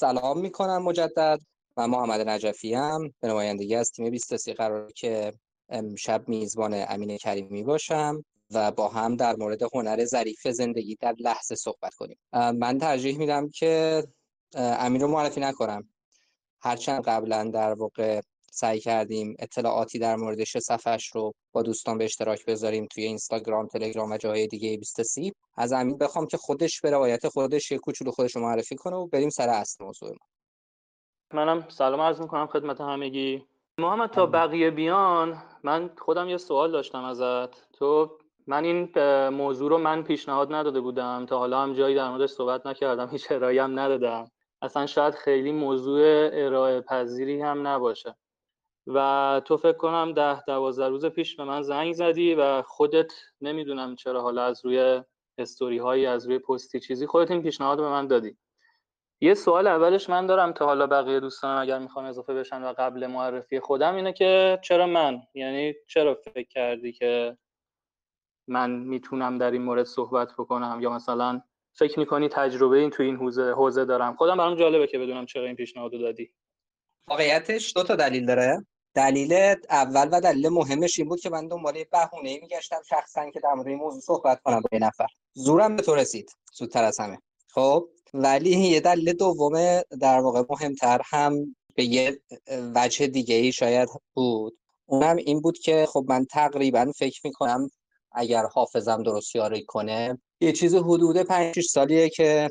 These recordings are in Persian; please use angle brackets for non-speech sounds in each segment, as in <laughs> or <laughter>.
سلام می‌کنم مجدد من محمد نجفی هم به نمایندگی از تیم 23 قرار که امشب میزبان امین کریمی باشم و با هم در مورد هنر ظریف زندگی در لحظه صحبت کنیم. من ترجیح میدم که امین رو معرفی نکنم. هرچند قبلا در واقع سعی کردیم اطلاعاتی در موردش صفحش رو با دوستان به اشتراک بذاریم توی اینستاگرام تلگرام و جاهای دیگه 23 از امین بخوام که خودش به روایت خودش یه کوچولو خودش رو معرفی کنه و بریم سر اصل موضوع ما. منم سلام عرض می‌کنم خدمت همگی. محمد تا بقیه بیان من خودم یه سوال داشتم ازت. تو من این موضوع رو من پیشنهاد نداده بودم. تا حالا هم جایی در موردش صحبت نکردم هیچ ارائه هم ندادم. اصلا شاید خیلی موضوع ارائه پذیری هم نباشه. و تو فکر کنم ده دوازده روز پیش به من زنگ زدی و خودت نمی‌دونم چرا حالا از روی استوری هایی از روی پستی چیزی خودت این پیشنهاد به من دادی. یه سوال اولش من دارم تا حالا بقیه دوستان اگر می‌خوام اضافه بشن و قبل معرفی خودم اینه که چرا من؟ یعنی چرا فکر کردی که من می‌تونم در این مورد صحبت بکنم؟ یا مثلا فکر می‌کنی تجربه این تو این حوزه حوزه دارم؟ خودم برام جالبه که بدونم چرا این پیشنهاد دادی. واقعیتش دو تا دلیل داره. دلیل اول و دلیل مهمش این بود که من دنبال یه بهونه میگشتم شخصا که در مورد این موضوع صحبت کنم با یه نفر. زورم به تو رسید. زودتر از همه. خب ولی یه دلیل دوم در واقع مهمتر هم به یه وجه دیگه ای شاید بود. اونم این بود که خب من تقریبا فکر می‌کنم اگر حافظم درست یاری کنه یه چیز حدود 5 6 سالیه که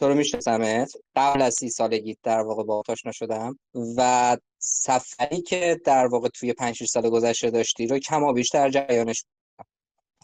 تو رو میشناسمت؟ قبل از سی سالگی در واقع با آشنا شدم و سفری که در واقع توی 5 6 سال گذشته داشتی رو کما بیشتر جریانش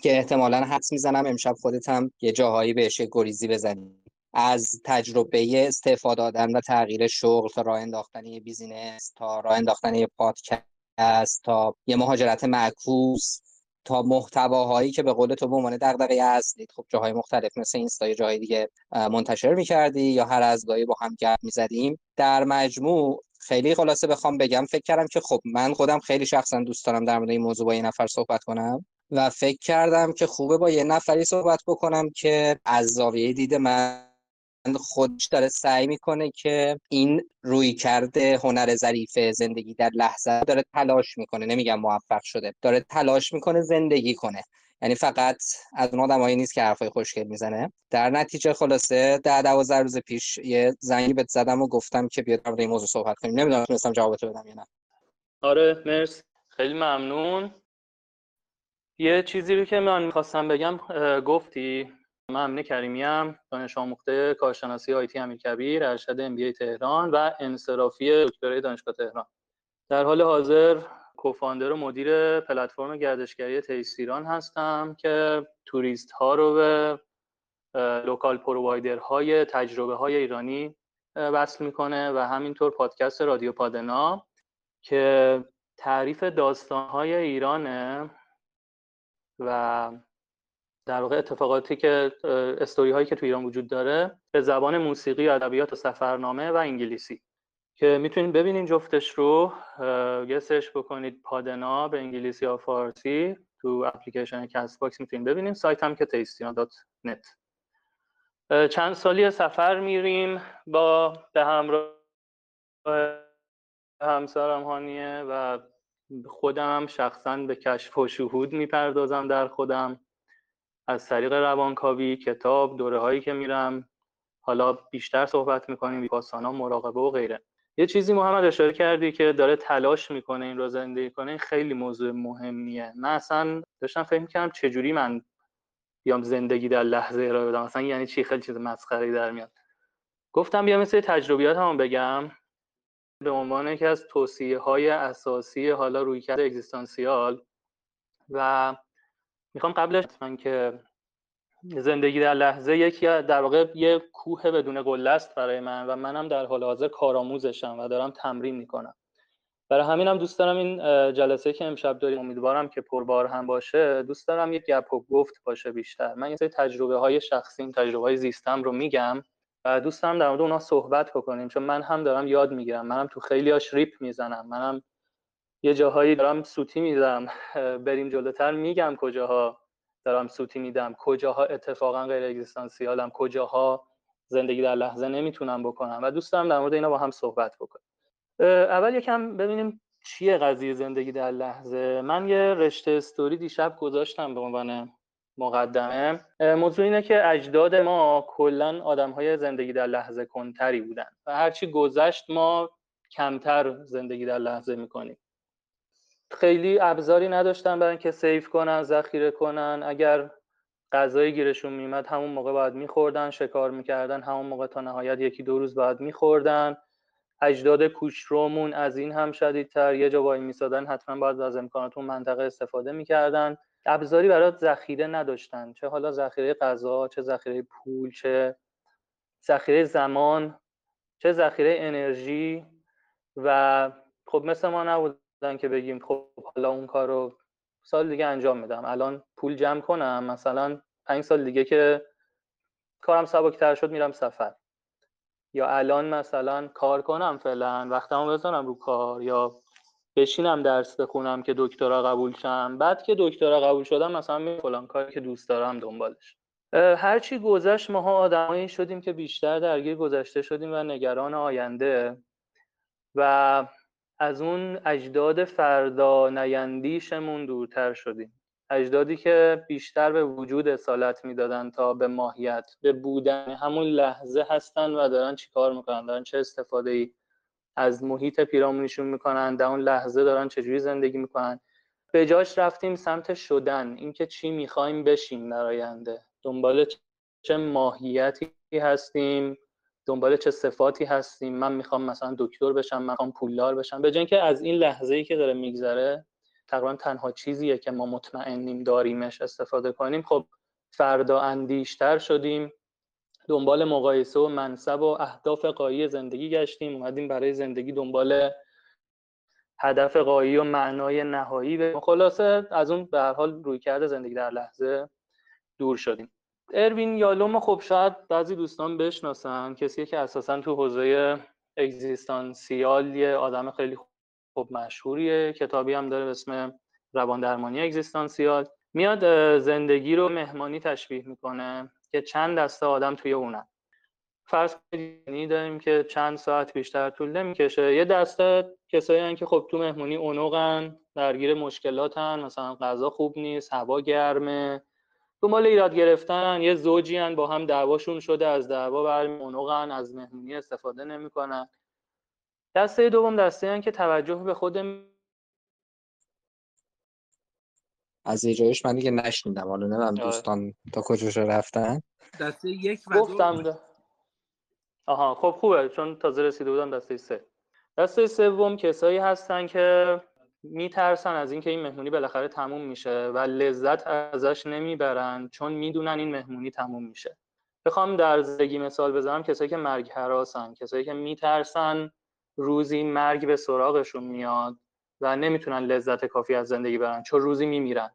که احتمالا حدس می‌زنم امشب خودت هم یه جاهایی بهش گریزی بزنی. از تجربه استفاده دادن و تغییر شغل تا راه انداختن یه بیزینس تا راه انداختن یه پادکست تا یه مهاجرت معکوس تا محتواهایی که به قول تو به عنوان دغدغه اصلی خب جاهای مختلف مثل اینستا یا جاهای دیگه منتشر می‌کردی یا هر از گاهی با هم گپ می‌زدیم. در مجموع خیلی خلاصه بخوام بگم فکر کردم که خب من خودم خیلی شخصا دوست دارم در مورد این موضوع با یه نفر صحبت کنم و فکر کردم که خوبه با یه نفری صحبت بکنم که از زاویه دید من خودش داره سعی می‌کنه که این روی کرده هنر ظریف زندگی در لحظه داره تلاش می‌کنه. نمیگم موفق شده داره تلاش می‌کنه زندگی کنه. یعنی فقط از اون آدمایی نیست که حرفای خوشگل می‌زنه. در نتیجه خلاصه در دوازده روز پیش یه زنگی بهت زدم و گفتم که بیا در این موضوع صحبت کنیم. نمی‌دونم تونستم جوابتو بدم یا نه. آره مرسی. خیلی ممنون. یه چیزی رو که من می‌خواستم بگم گفتی من امین کریمی هم دانش آموخته کارشناسی IT امیرکبیر ارشد MBA تهران و انصرافی دکترای دانشگاه تهران. در حال حاضر co-founder و مدیر پلتفرم گردشگری تیسیران هستم که توریست ها رو به local provider های تجربه های ایرانی وصل می‌کنه و همینطور پادکست رادیو پادنا که تعریف داستان های ایرانه و در واقع اتفاقاتی که استوری هایی که تو ایران وجود داره به زبان موسیقی ادبیات و سفرنامه و انگلیسی. که می‌تونید ببینید جفتش رو یه search بکنید پادنا به انگلیسی یا فارسی تو اپلیکیشن Castbox می‌تونید ببینید سایت هم که نت. چند سالی سفر میریم با به همراه همسرم هانیه و خودم شخصا به کشف و شهود می‌پردازم در خودم. از طریق روانکاوی کتاب دوره هایی که میرم حالا بیشتر صحبت می‌کنیم ویپاسانا مراقبه و غیره. یه چیزی محمد اشاره کردی که داره تلاش می‌کنه این رو زندگی کنه خیلی موضوع مهمیه. من اصلا داشتم فکر می‌کردم چجوری من بیام زندگی در لحظه ارائه بدم. اصلا یعنی چی؟ خیلی چیز مسخره در میاد. گفتم بیا مثل تجربیات هم بگم. به عنوان یکی از توصیه های اساسی حالا روی کرده اگزیستانسیال و می‌خوام قبلش من که زندگی در لحظه یکی در واقع یه کوه بدون قله است برای من و منم در حال حاضر کارآموزشم و دارم تمرین می‌کنم. برای همینم دوست دارم این جلسه که امشب داریم امیدوارم که پربار هم باشه دوست دارم یک گپ و گفت باشه بیشتر. من یه سری تجربه های شخصیم تجربه های زیستم رو میگم و دوست دارم در مورد اونها صحبت بکنیم چون من هم دارم یاد می‌گیرم. منم تو خیلیاش ریپ می‌زنم منم یه جاهایی دارم سوتی میدم. بریم جلوتر. میگم کجاها دارم سوتی میدم. کجاها اتفاقا غیر اگزیستانسیالم؟ کجاها زندگی در لحظه نمی‌تونم بکنم؟ و دوست دارم در مورد اینا با هم صحبت بکنم اول یکم ببینیم چیه قضیه زندگی در لحظه. من یه رشته استوری دیشب گذاشتم به عنوان مقدمه. موضوع اینه که اجداد ما کلا آدم های زندگی در لحظه کنتری بودن و هرچی گذشت ما کمتر زندگی در لحظه می‌کنیم. خیلی ابزاری نداشتن برای اینکه سیف کنن ذخیره کنن. اگر غذای گیرشون میمد همون موقع باید میخوردن شکار می‌کردن همون موقع تا نهایت یکی دو روز باید میخوردن. اجداد کوچرومون از این هم شدیدتر یه جا وای میسادن حتما باید از امکانات اون منطقه استفاده می‌کردن. ابزاری برای ذخیره نداشتن چه حالا ذخیره غذا چه ذخیره پول چه ذخیره زمان چه ذخیره انرژی. و خب مثل ما نبودن که بگیم خب حالا اون کار رو سال دیگه انجام میدم الان پول جمع کنم مثلا پنج سال دیگه که کارم سبکتر شد میرم سفر. یا الان مثلا کار کنم فعلا وقتمو بزنم رو کار یا بشینم درس بخونم که دکترا قبول شم. بعد که دکترا قبول شدم مثلا می فلان کاری که دوست دارم دنبالش. هرچی گذشت ماها آدمایی شدیم که بیشتر درگیر گذشته شدیم و نگران آینده. و از اون اجداد فردا نیندیشمون دورتر شدیم. اجدادی که بیشتر به وجود اصالت می‌دادن تا به ماهیت به بودن همون لحظه هستن و دارن چیکار می‌کنن؟ دارن چه استفاده ای از محیط پیرامونشون می‌کنن؟ در اون لحظه دارن چجوری زندگی می‌کنن؟ به جاش رفتیم سمت شدن اینکه چی می‌خوایم بشیم در آینده. دنبال چه ماهیتی هستیم؟ دنبال چه صفاتی هستیم من می‌خوام مثلا دکتر بشم من می‌خوام پولدار بشم. به که از این لحظه ای که داره میگذره تقریبا تنها چیزیه که ما مطمئنیم داریمش استفاده کنیم. خب فردا اندیشتر شدیم دنبال مقایسه و منصب و اهداف قایی زندگی گشتیم. اومدیم برای زندگی دنبال هدف قایی و معنای نهایی. به خلاصه از اون به هر حال روی کرده زندگی در لحظه دور شدیم. اروین یالوم خب شاید بعضی دوستان بشناسن کسی که اساسا تو حوزه اگزیستانسیال یه آدم خیلی خوب مشهوریه. کتابی هم داره اسم روان درمانی اگزیستانسیال. میاد زندگی رو مهمانی تشبیه می‌کنه که چند دسته آدم توی اونن. فرض کنید داریم که چند ساعت بیشتر طول نمی‌کشه. یه دسته کسایی که خب تو مهمونی اونوقن درگیر مشکلاتن مثلا غذا خوب نیست هوا گرمه دنبال ایراد گرفتن یه زوجی هن با هم دعواشون شده از دعوا برمی اونوقن از مهمونی استفاده نمی‌کنن. دسته دوم دسته هن که توجه به خود از ایجایش من دیگه نشنیدم. حالا نمیم آره. دوستان تا کجاش رفتن. دسته یک و گفتم ده. آها خب خوبه. چون تازه رسیده بودم دسته سه. دسته سوم کسایی هستن که میترسن از اینکه این مهمونی بالاخره تموم میشه و لذت ازش نمی‌برن چون می‌دونن این مهمونی تموم میشه. بخوام در زندگی مثال بزنم کسایی که مرگ حراسن کسایی که میترسن روزی مرگ به سراغشون میاد و نمی‌تونن لذت کافی از زندگی برن چون روزی میمیرن.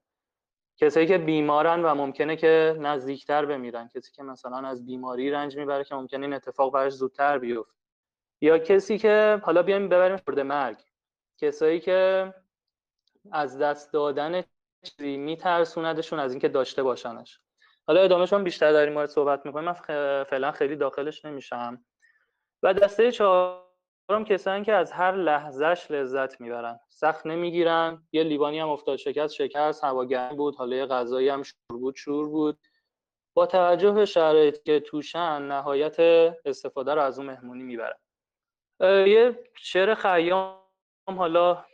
کسایی که بیمارن و ممکنه که نزدیکتر بمیرن کسی که مثلا از بیماری رنج می‌بره که ممکنه این اتفاق براش زودتر بیفته. یا کسی که حالا بیایم ببریم خورد مرگ. کسایی که از دست دادن چیزی میترسوندشون از اینکه داشته باشنش. حالا ادامهشون بیشتر در این مورد صحبت می‌کنیم. من فعلا خیلی داخلش نمیشم. و دسته چهارم کسایی که از هر لحظهش لذت می‌برن. سخت نمی‌گیرن. یه لیوانی هم افتاد شکست شکست هوا گرم بود حالا یه غذایی هم شور بود شور بود. با توجه به شرایطی که توشن نهایت استفاده رو از اون مهمونی می‌برن. یه شعر خیام حالا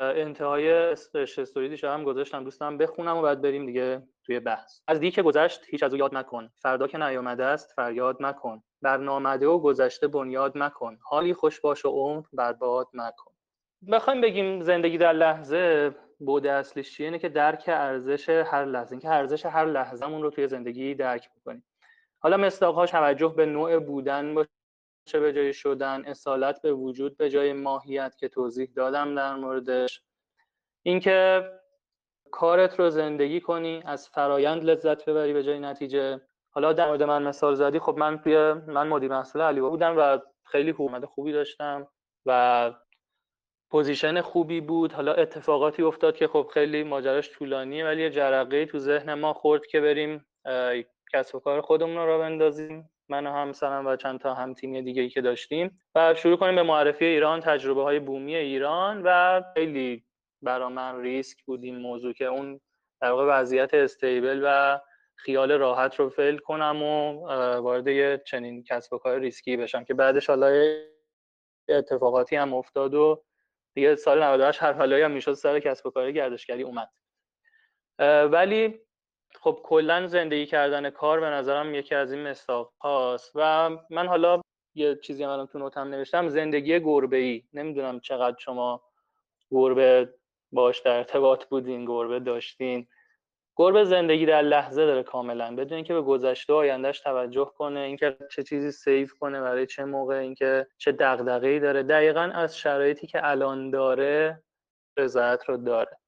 انتهای استوری دیشب هم گذاشتم دوستم بخونم و بعد بریم دیگه توی بحث. از دی که گذشت هیچ از او یاد نکن. فردا که نیامده است فریاد مکن بر نامده و گذشته بنیاد مکن حالی خوش باش و عمر برباد مکن بخوایم بگیم زندگی در لحظه بوده اصلیش چیه؟ اینه که درک ارزش هر لحظه. اینکه ارزش هر لحظهمون رو توی زندگی درک می‌کنیم. حالا مصداقها توجه به نوع بودن باشه. به جای شدن اصالت به وجود به جای ماهیت که توضیح دادم در موردش. اینکه کارت رو زندگی کنی از فرایند لذت ببری به جای نتیجه. حالا در مورد من مثال زدی خب من توی من مدیر محصول علی بودم و خیلی حقوق خوبی داشتم و position خوبی بود. حالا اتفاقاتی افتاد که خب خیلی ماجراش طولانیه ولی یه جرقه تو ذهن ما خورد که بریم کسب و کار خودمون رو بندازیم. من و همسرم و چند تا هم تیمی دیگه ای که داشتیم و شروع کنیم به معرفی ایران تجربه های بومی ایران و خیلی برا من ریسک بود این موضوع که اون در واقع وضعیت استیبل و خیال راحت رو فیل کنم و وارد یه چنین کسب و کار ریسکی بشم که بعدش حالا اتفاقاتی هم افتاد و دیگه سال 98 هر حالایی هم می‌شد سر کسب و کار گردشگری اومد. ولی خب کلا زندگی کردن کار به نظرم یکی از این مساق هاست و من حالا یه چیزی هم تو نوتم نوشتم زندگی گربه ای نمی‌دونم چقدر شما گربه باش در ارتباط بودین گربه داشتین. گربه زندگی در لحظه داره کاملا. بدون اینکه به گذشته آیندهش توجه کنه اینکه چه چیزی سیف کنه برای چه موقع اینکه چه دغدغه‌ای داره دقیقا از شرایطی که الان داره رضایت رو داره.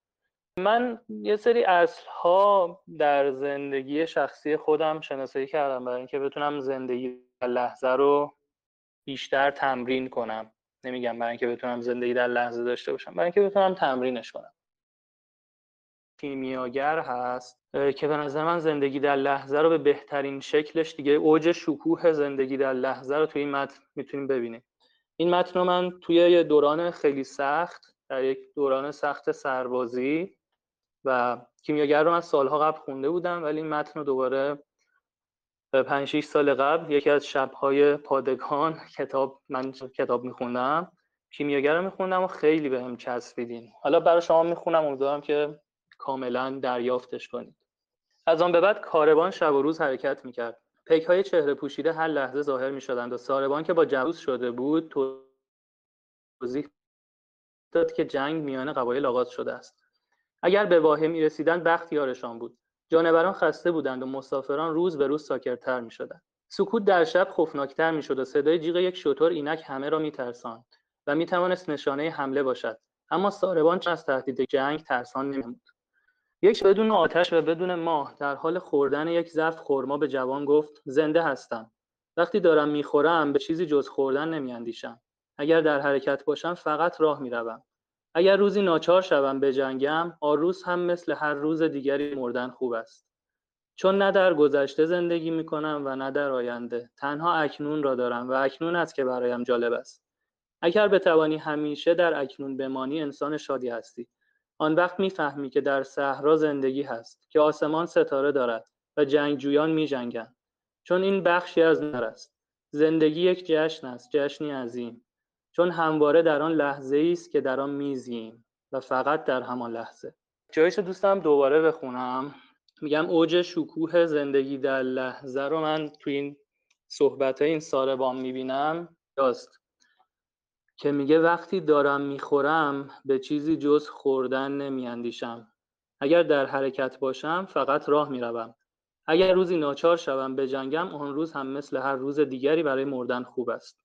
من یه سری اصل ها در زندگی شخصی خودم شناسایی کردم برای اینکه بتونم زندگی در لحظه رو بیشتر تمرین کنم. نمیگم برای اینکه بتونم زندگی در لحظه داشته باشم برای اینکه بتونم تمرینش کنم. کیمیاگر هست که به نظر من زندگی در لحظه رو به بهترین شکلش دیگه اوج شکوه زندگی در لحظه رو توی این متن می‌تونیم ببینیم. این متن رو من توی یه دوران خیلی سخت در یک دوران سخت سربازی و کیمیاگر رو من سالها قبل خونده بودم ولی این متن رو دوباره پنج 6 سال قبل یکی از شبهای پادگان <laughs> کتاب من کتاب میخوندم کیمیاگر رو میخوندم و خیلی به چسبیدین حالا برای شما می‌خونم امیدوارم که کاملا دریافتش کنید. از آن به بعد کاروان شب و روز حرکت می‌کرد. پیک های چهره پوشیده هر لحظه ظاهر می شدند و ساربان که با جوز شده بود توضیح داد که جنگ میان قبایل آغاز شده است. اگر به واهه می رسیدند بخت بود. جانوران خسته بودند و مسافران روز به روز ساکرتر می شدند سکوت در شب خفناکتر می شد و صدای جیغ یک شطور اینک همه را می ترساند و می توانست نشانه حمله باشد. اما ساربان چه از تهدید جنگ ترسان نمیمود یک بدون آتش و بدون ماه در حال خوردن یک ظرف خرما به جوان گفت زنده هستم. وقتی دارم می‌خورم به چیزی جز خوردن نمیاندیشم. اگر در حرکت باشم فقط راه می‌روم. اگر روزی ناچار شوم جنگم آروز هم مثل هر روز دیگری مردن خوب است. چون نه در گذشته زندگی می کنم و نه در آینده. تنها اکنون را دارم و اکنون است که برایم جالب است. اگر بتوانی همیشه در اکنون بمانی انسان شادی هستی. آن وقت می‌فهمی که در صحرا زندگی هست که آسمان ستاره دارد و جنگجویان می جنگن. چون این بخشی از نر است. زندگی یک جشن است جشنی عظیم. چون همواره در آن لحظه است که در آن میزیم و فقط در همان لحظه. جایش دوستم دوباره بخونم. میگم اوج شکوه زندگی در لحظه رو من تو این صحبت این ساربان می‌بینم. یاست. که میگه وقتی دارم می‌خورم به چیزی جز خوردن نمیاندیشم. اگر در حرکت باشم فقط راه می‌روم. اگر روزی ناچار شوم به جنگم آن روز هم مثل هر روز دیگری برای مردن خوب است.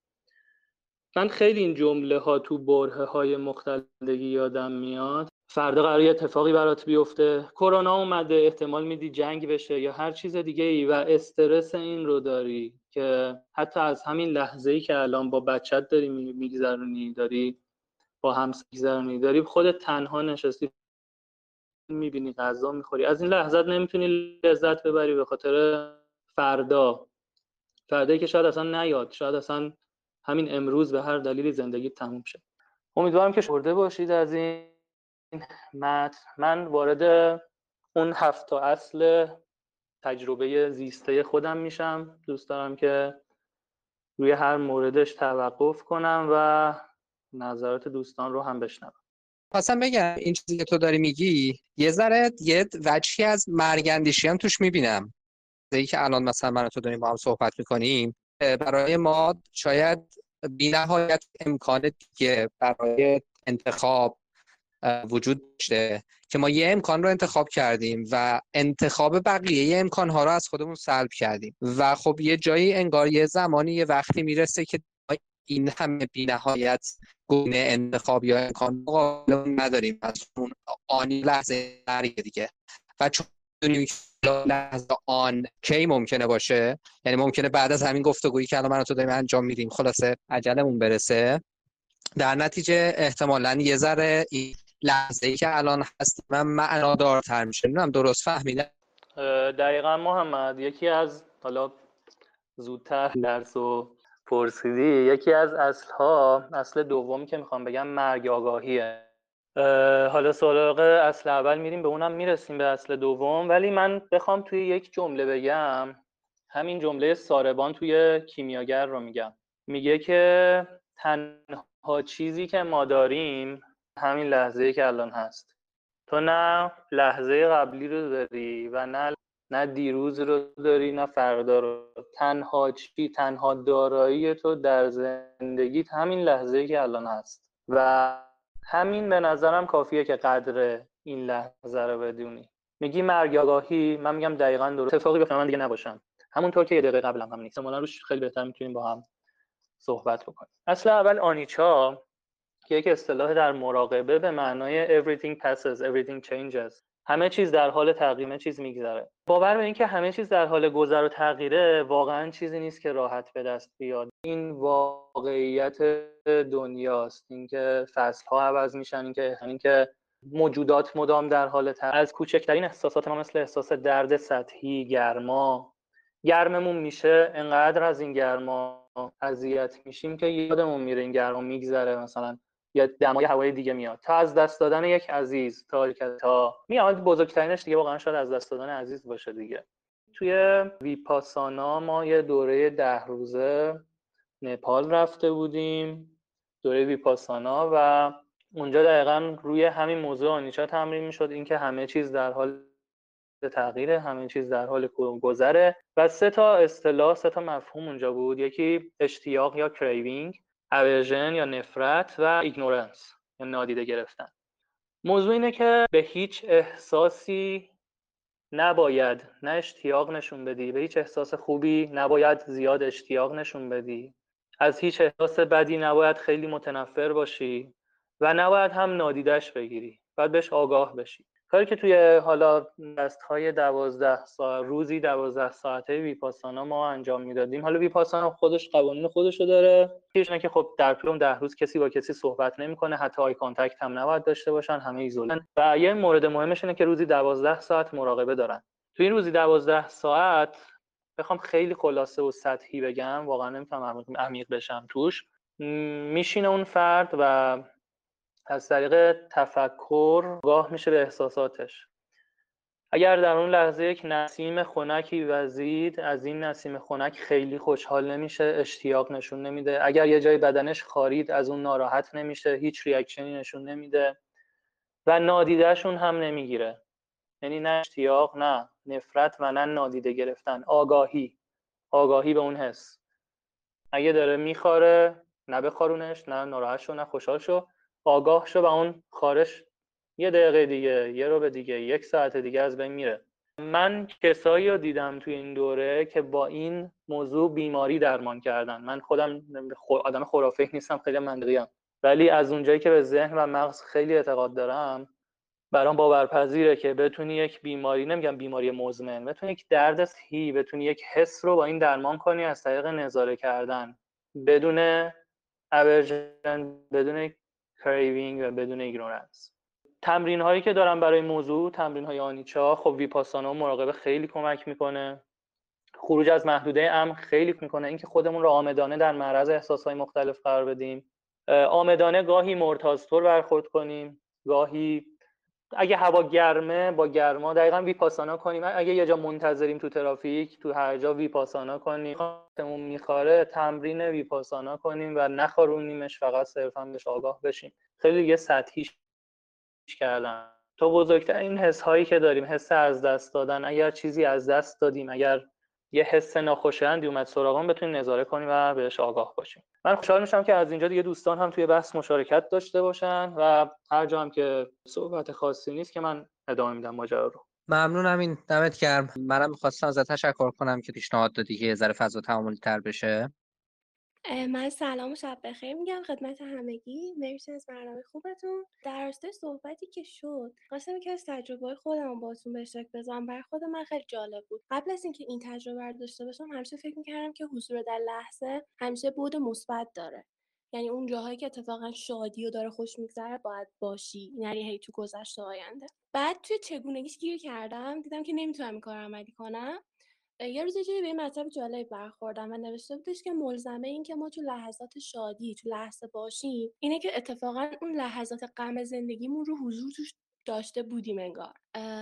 من خیلی این جمله ها تو بره های مختلفی یادم میاد. فردا قرار یه اتفاقی برات بیفته. کرونا اومده احتمال میدی جنگ بشه یا هر چیز دیگه ای و استرس این رو داری که حتی از همین لحظه ای که الان با بچت داری میگذرونی داری با همسر میگذرونی داری خودت تنها نشستی می‌بینی غذا می‌خوری. از این لحظات نمی‌تونی لذت ببری به خاطر فردا. فردایی که شاید اصلا نیاد شاید اصلا همین امروز به هر دلیلی زندگی تموم شه. امیدوارم که شورده باشید از این متن. من وارد اون هفت اصل تجربه زیسته خودم میشم. دوست دارم که روی هر موردش توقف کنم و نظرات دوستان رو هم بشنوم. خواستم بگم این چیزی که تو داری میگی یه ذره یه وجهی از مرگندیشی هم توش می‌بینم. ای که الان مثلا من تو داریم با هم صحبت می‌کنیم برای ما شاید بی نهایت امکان دیگه برای انتخاب وجود داشته که ما یه امکان رو انتخاب کردیم و انتخاب بقیه یه امکان ها رو از خودمون سلب کردیم. و خب یه جایی انگار یه زمانی یه وقتی می‌رسه که این همه بی نهایت گونه انتخاب یا امکان نداریم. از اون آنی لحظه دیگه. و چون لحظه آن کی ممکنه باشه؟ یعنی ممکنه بعد از همین گفتگویی که الان من تو داریم انجام میدیم. خلاصه عجلمون برسه. در نتیجه احتمالا یه ذره این لحظه ای که الان هست من معنادارتر میشه. نمی‌دونم درست فهمیدم؟ دقیقا محمد یکی از حالا زودتر درس و پرسیدی یکی از اصلها اصل دومی که می‌خوام بگم مرگ آگاهیه. حالا سراغ اصل اول میریم به اونم می‌رسیم به اصل دوم. ولی من بخوام توی یک جمله بگم. همین جمله ساربان توی کیمیاگر رو میگم. میگه که تنها چیزی که ما داریم همین لحظه که الان هست. تو نه لحظه قبلی رو داری و نه نه دیروز رو داری نه فردا رو. تنها چی؟ تنها دارایی تو در زندگیت همین لحظه که الان هست. و همین به نظرم کافیه که قدر این لحظه رو بدونی. میگی مرگ آگاهی من میگم دقیقا درست. اتفاقی بخوام من دیگه نباشم همونطور که یه دقیقه قبلم هم نیست. ما روش خیلی بهتر می‌تونیم با هم صحبت بکنیم. اصل اول آنیچا که یک اصطلاح در مراقبه به معنای everything passes everything changes همه چیز در حال تغییر چیز میگذره. باور به اینکه همه چیز در حال گذر و تغییره واقعا چیزی نیست که راحت به دست بیاد. این واقعیت دنیاست. اینکه فصل ها عوض میشن اینکه اینکه موجودات مدام در حال تغییر از کوچکترین احساسات ما مثل احساس درد سطحی گرما. گرممون میشه انقدر از این گرما اذیت میشیم که یادمون میره این گرما میگذره. مثلا یا دمای هوای دیگه میاد. تا از دست دادن یک عزیز تا تا میاد بزرگترینش دیگه واقعا شاید از دست دادن عزیز باشه دیگه. توی ویپاسانا ما یه دوره ده روزه نپال رفته بودیم دوره ویپاسانا و اونجا دقیقا روی همین موضوع آنیچا تمرین می‌شد. اینکه همه چیز در حال تغییر همه چیز در حال گذره. و سه تا اصطلاح سه تا مفهوم اونجا بود. یکی اشتیاق یا craving aversion یا نفرت و ignorance یا نادیده گرفتن. موضوع اینه که به هیچ احساسی نباید نه اشتیاق نشون بدی به هیچ احساس خوبی نباید زیاد اشتیاق نشون بدی. از هیچ احساس بدی نباید خیلی متنفر باشی و نباید هم نادیدش بگیری باید بهش آگاه بشی. کاری که توی حالا دست های دوازده ساعت روزی دوازده ساعته ویپاسانا ما انجام می‌دادیم. حالا ویپاسانا خودش قوانین خودشو داره. اینه که خب در طول ده روز کسی با کسی صحبت نمی‌کنه حتی eye contact هم نباید داشته باشن همه ایزولن. و یه مورد مهمش اینه که روزی دوازده ساعت مراقبه دارن. توی این روزی دوازده ساعت بخوام خیلی خلاصه و سطحی بگم واقعا نمی‌تونم عمیق بشم توش. میشینه اون فرد و از طریق تفکر گاه میشه به احساساتش. اگر در اون لحظه یک نسیم خنکی وزید از این نسیم خنک خیلی خوشحال نمیشه اشتیاق نشون نمیده. اگر یه جای بدنش خارید از اون ناراحت نمیشه هیچ ریاکشنی نشون نمیده و نادیدهشون هم نمی‌گیره. یعنی نه اشتیاق نه نفرت و نه نادیده گرفتن. آگاهی. آگاهی به اون حس. اگه داره میخاره نه بخارونش نه ناراحت شو نه خوشحال شو. آگاه شو و اون خارش یه دقیقه دیگه یه رو به دیگه یک ساعت دیگه از بین میره. من کسایی رو دیدم توی این دوره که با این موضوع بیماری درمان کردن. من خودم آدم خرافه نیستم خیلی منطقی ولی از اونجایی که به ذهن و مغز خیلی اعتقاد دارم برام باورپذیره که بتونی یک بیماری نمیگم بیماری مزمن بتونی یک درد حسی بتونی یک حس رو با این درمان کنی از طریق نظاره کردن. بدون aversion بدون craving و بدون ignorance تمرین هایی که دارم برای موضوع تمرین های آنیچا خب ویپاسانا و مراقبه خیلی کمک می‌کنه. خروج از محدوده ام خیلی می‌کنه. اینکه خودمون رو عامدانه در معرض احساس های مختلف قرار بدیم. آمدانه گاهی مرتازطور برخورد کنیم گاهی اگه هوا گرمه با گرما دقیقا ویپاسانا کنیم. اگه یه جا منتظریم تو ترافیک تو هر جا ویپاسانا کنیم. تمون میخواره تمرین ویپاسانا کنیم و نخارونیمش فقط صرفا بهش آگاه بشیم. خیلی دیگه سطحیش کردن. تو بزرگترین حس هایی که داریم حس از دست دادن. اگر چیزی از دست دادیم اگر یه حس ناخوشایندی اومد سراغمون بتونیم نظاره کنیم و بهش آگاه باشیم. من خوشحال میشم که از اینجا دیگه دوستان هم توی بحث مشارکت داشته باشن و هر جا هم که صحبت خاصی نیست که من ادامه میدم ماجرا رو. ممنونم این دمت گرم. منم می‌خواستم ازت تشکر کنم که پیشنهاد دادی که ذره فضا تعاملی تر بشه. من سلام و شب بخیر میگم خدمت همگی. مرسی از برنامه خوبتون. در راستای صحبتی که شد خواستم که از تجربه خودم باتون به اشتراک بذارم. بر خود من خیلی جالب بود. قبل از اینکه این تجربه رو داشته باشم همیشه فکر می‌کردم که حضور در لحظه همیشه بود مثبت داره. یعنی اون جاهایی که اتفاقا شادی و داره خوش میگذره باید باشی. نری هی تو گذشته آینده. بعد توی چگونگیش گیر کردم. دیدم که نمی‌تونم این کار عملی کنم. یه روز یه به این مطلب جالب برخوردم و نوشته بودش که ملزمه این که ما تو لحظات شادی تو لحظه باشیم اینه که اتفاقا اون لحظات غم زندگیمون رو حضور توش داشته بودیم انگار.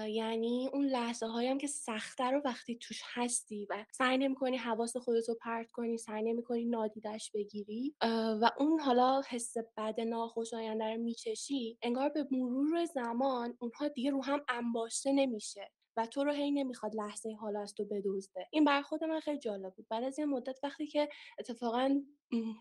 یعنی اون لحظه هایم که سخته رو وقتی توش هستی و سعی نمی کنی حواس خودتو پرت کنی سعی نمی کنی نادیدش بگیری و اون حالا حس بد ناخوشایند رو میچشی انگار به مرور زمان اونها دیگه رو هم انباشته نمیشه. و تو رو هی نمی‌خواد لحظه حال از تو بدزده. این بر خود من خیلی جالب بود. بعد از یه مدت وقتی که اتفاقا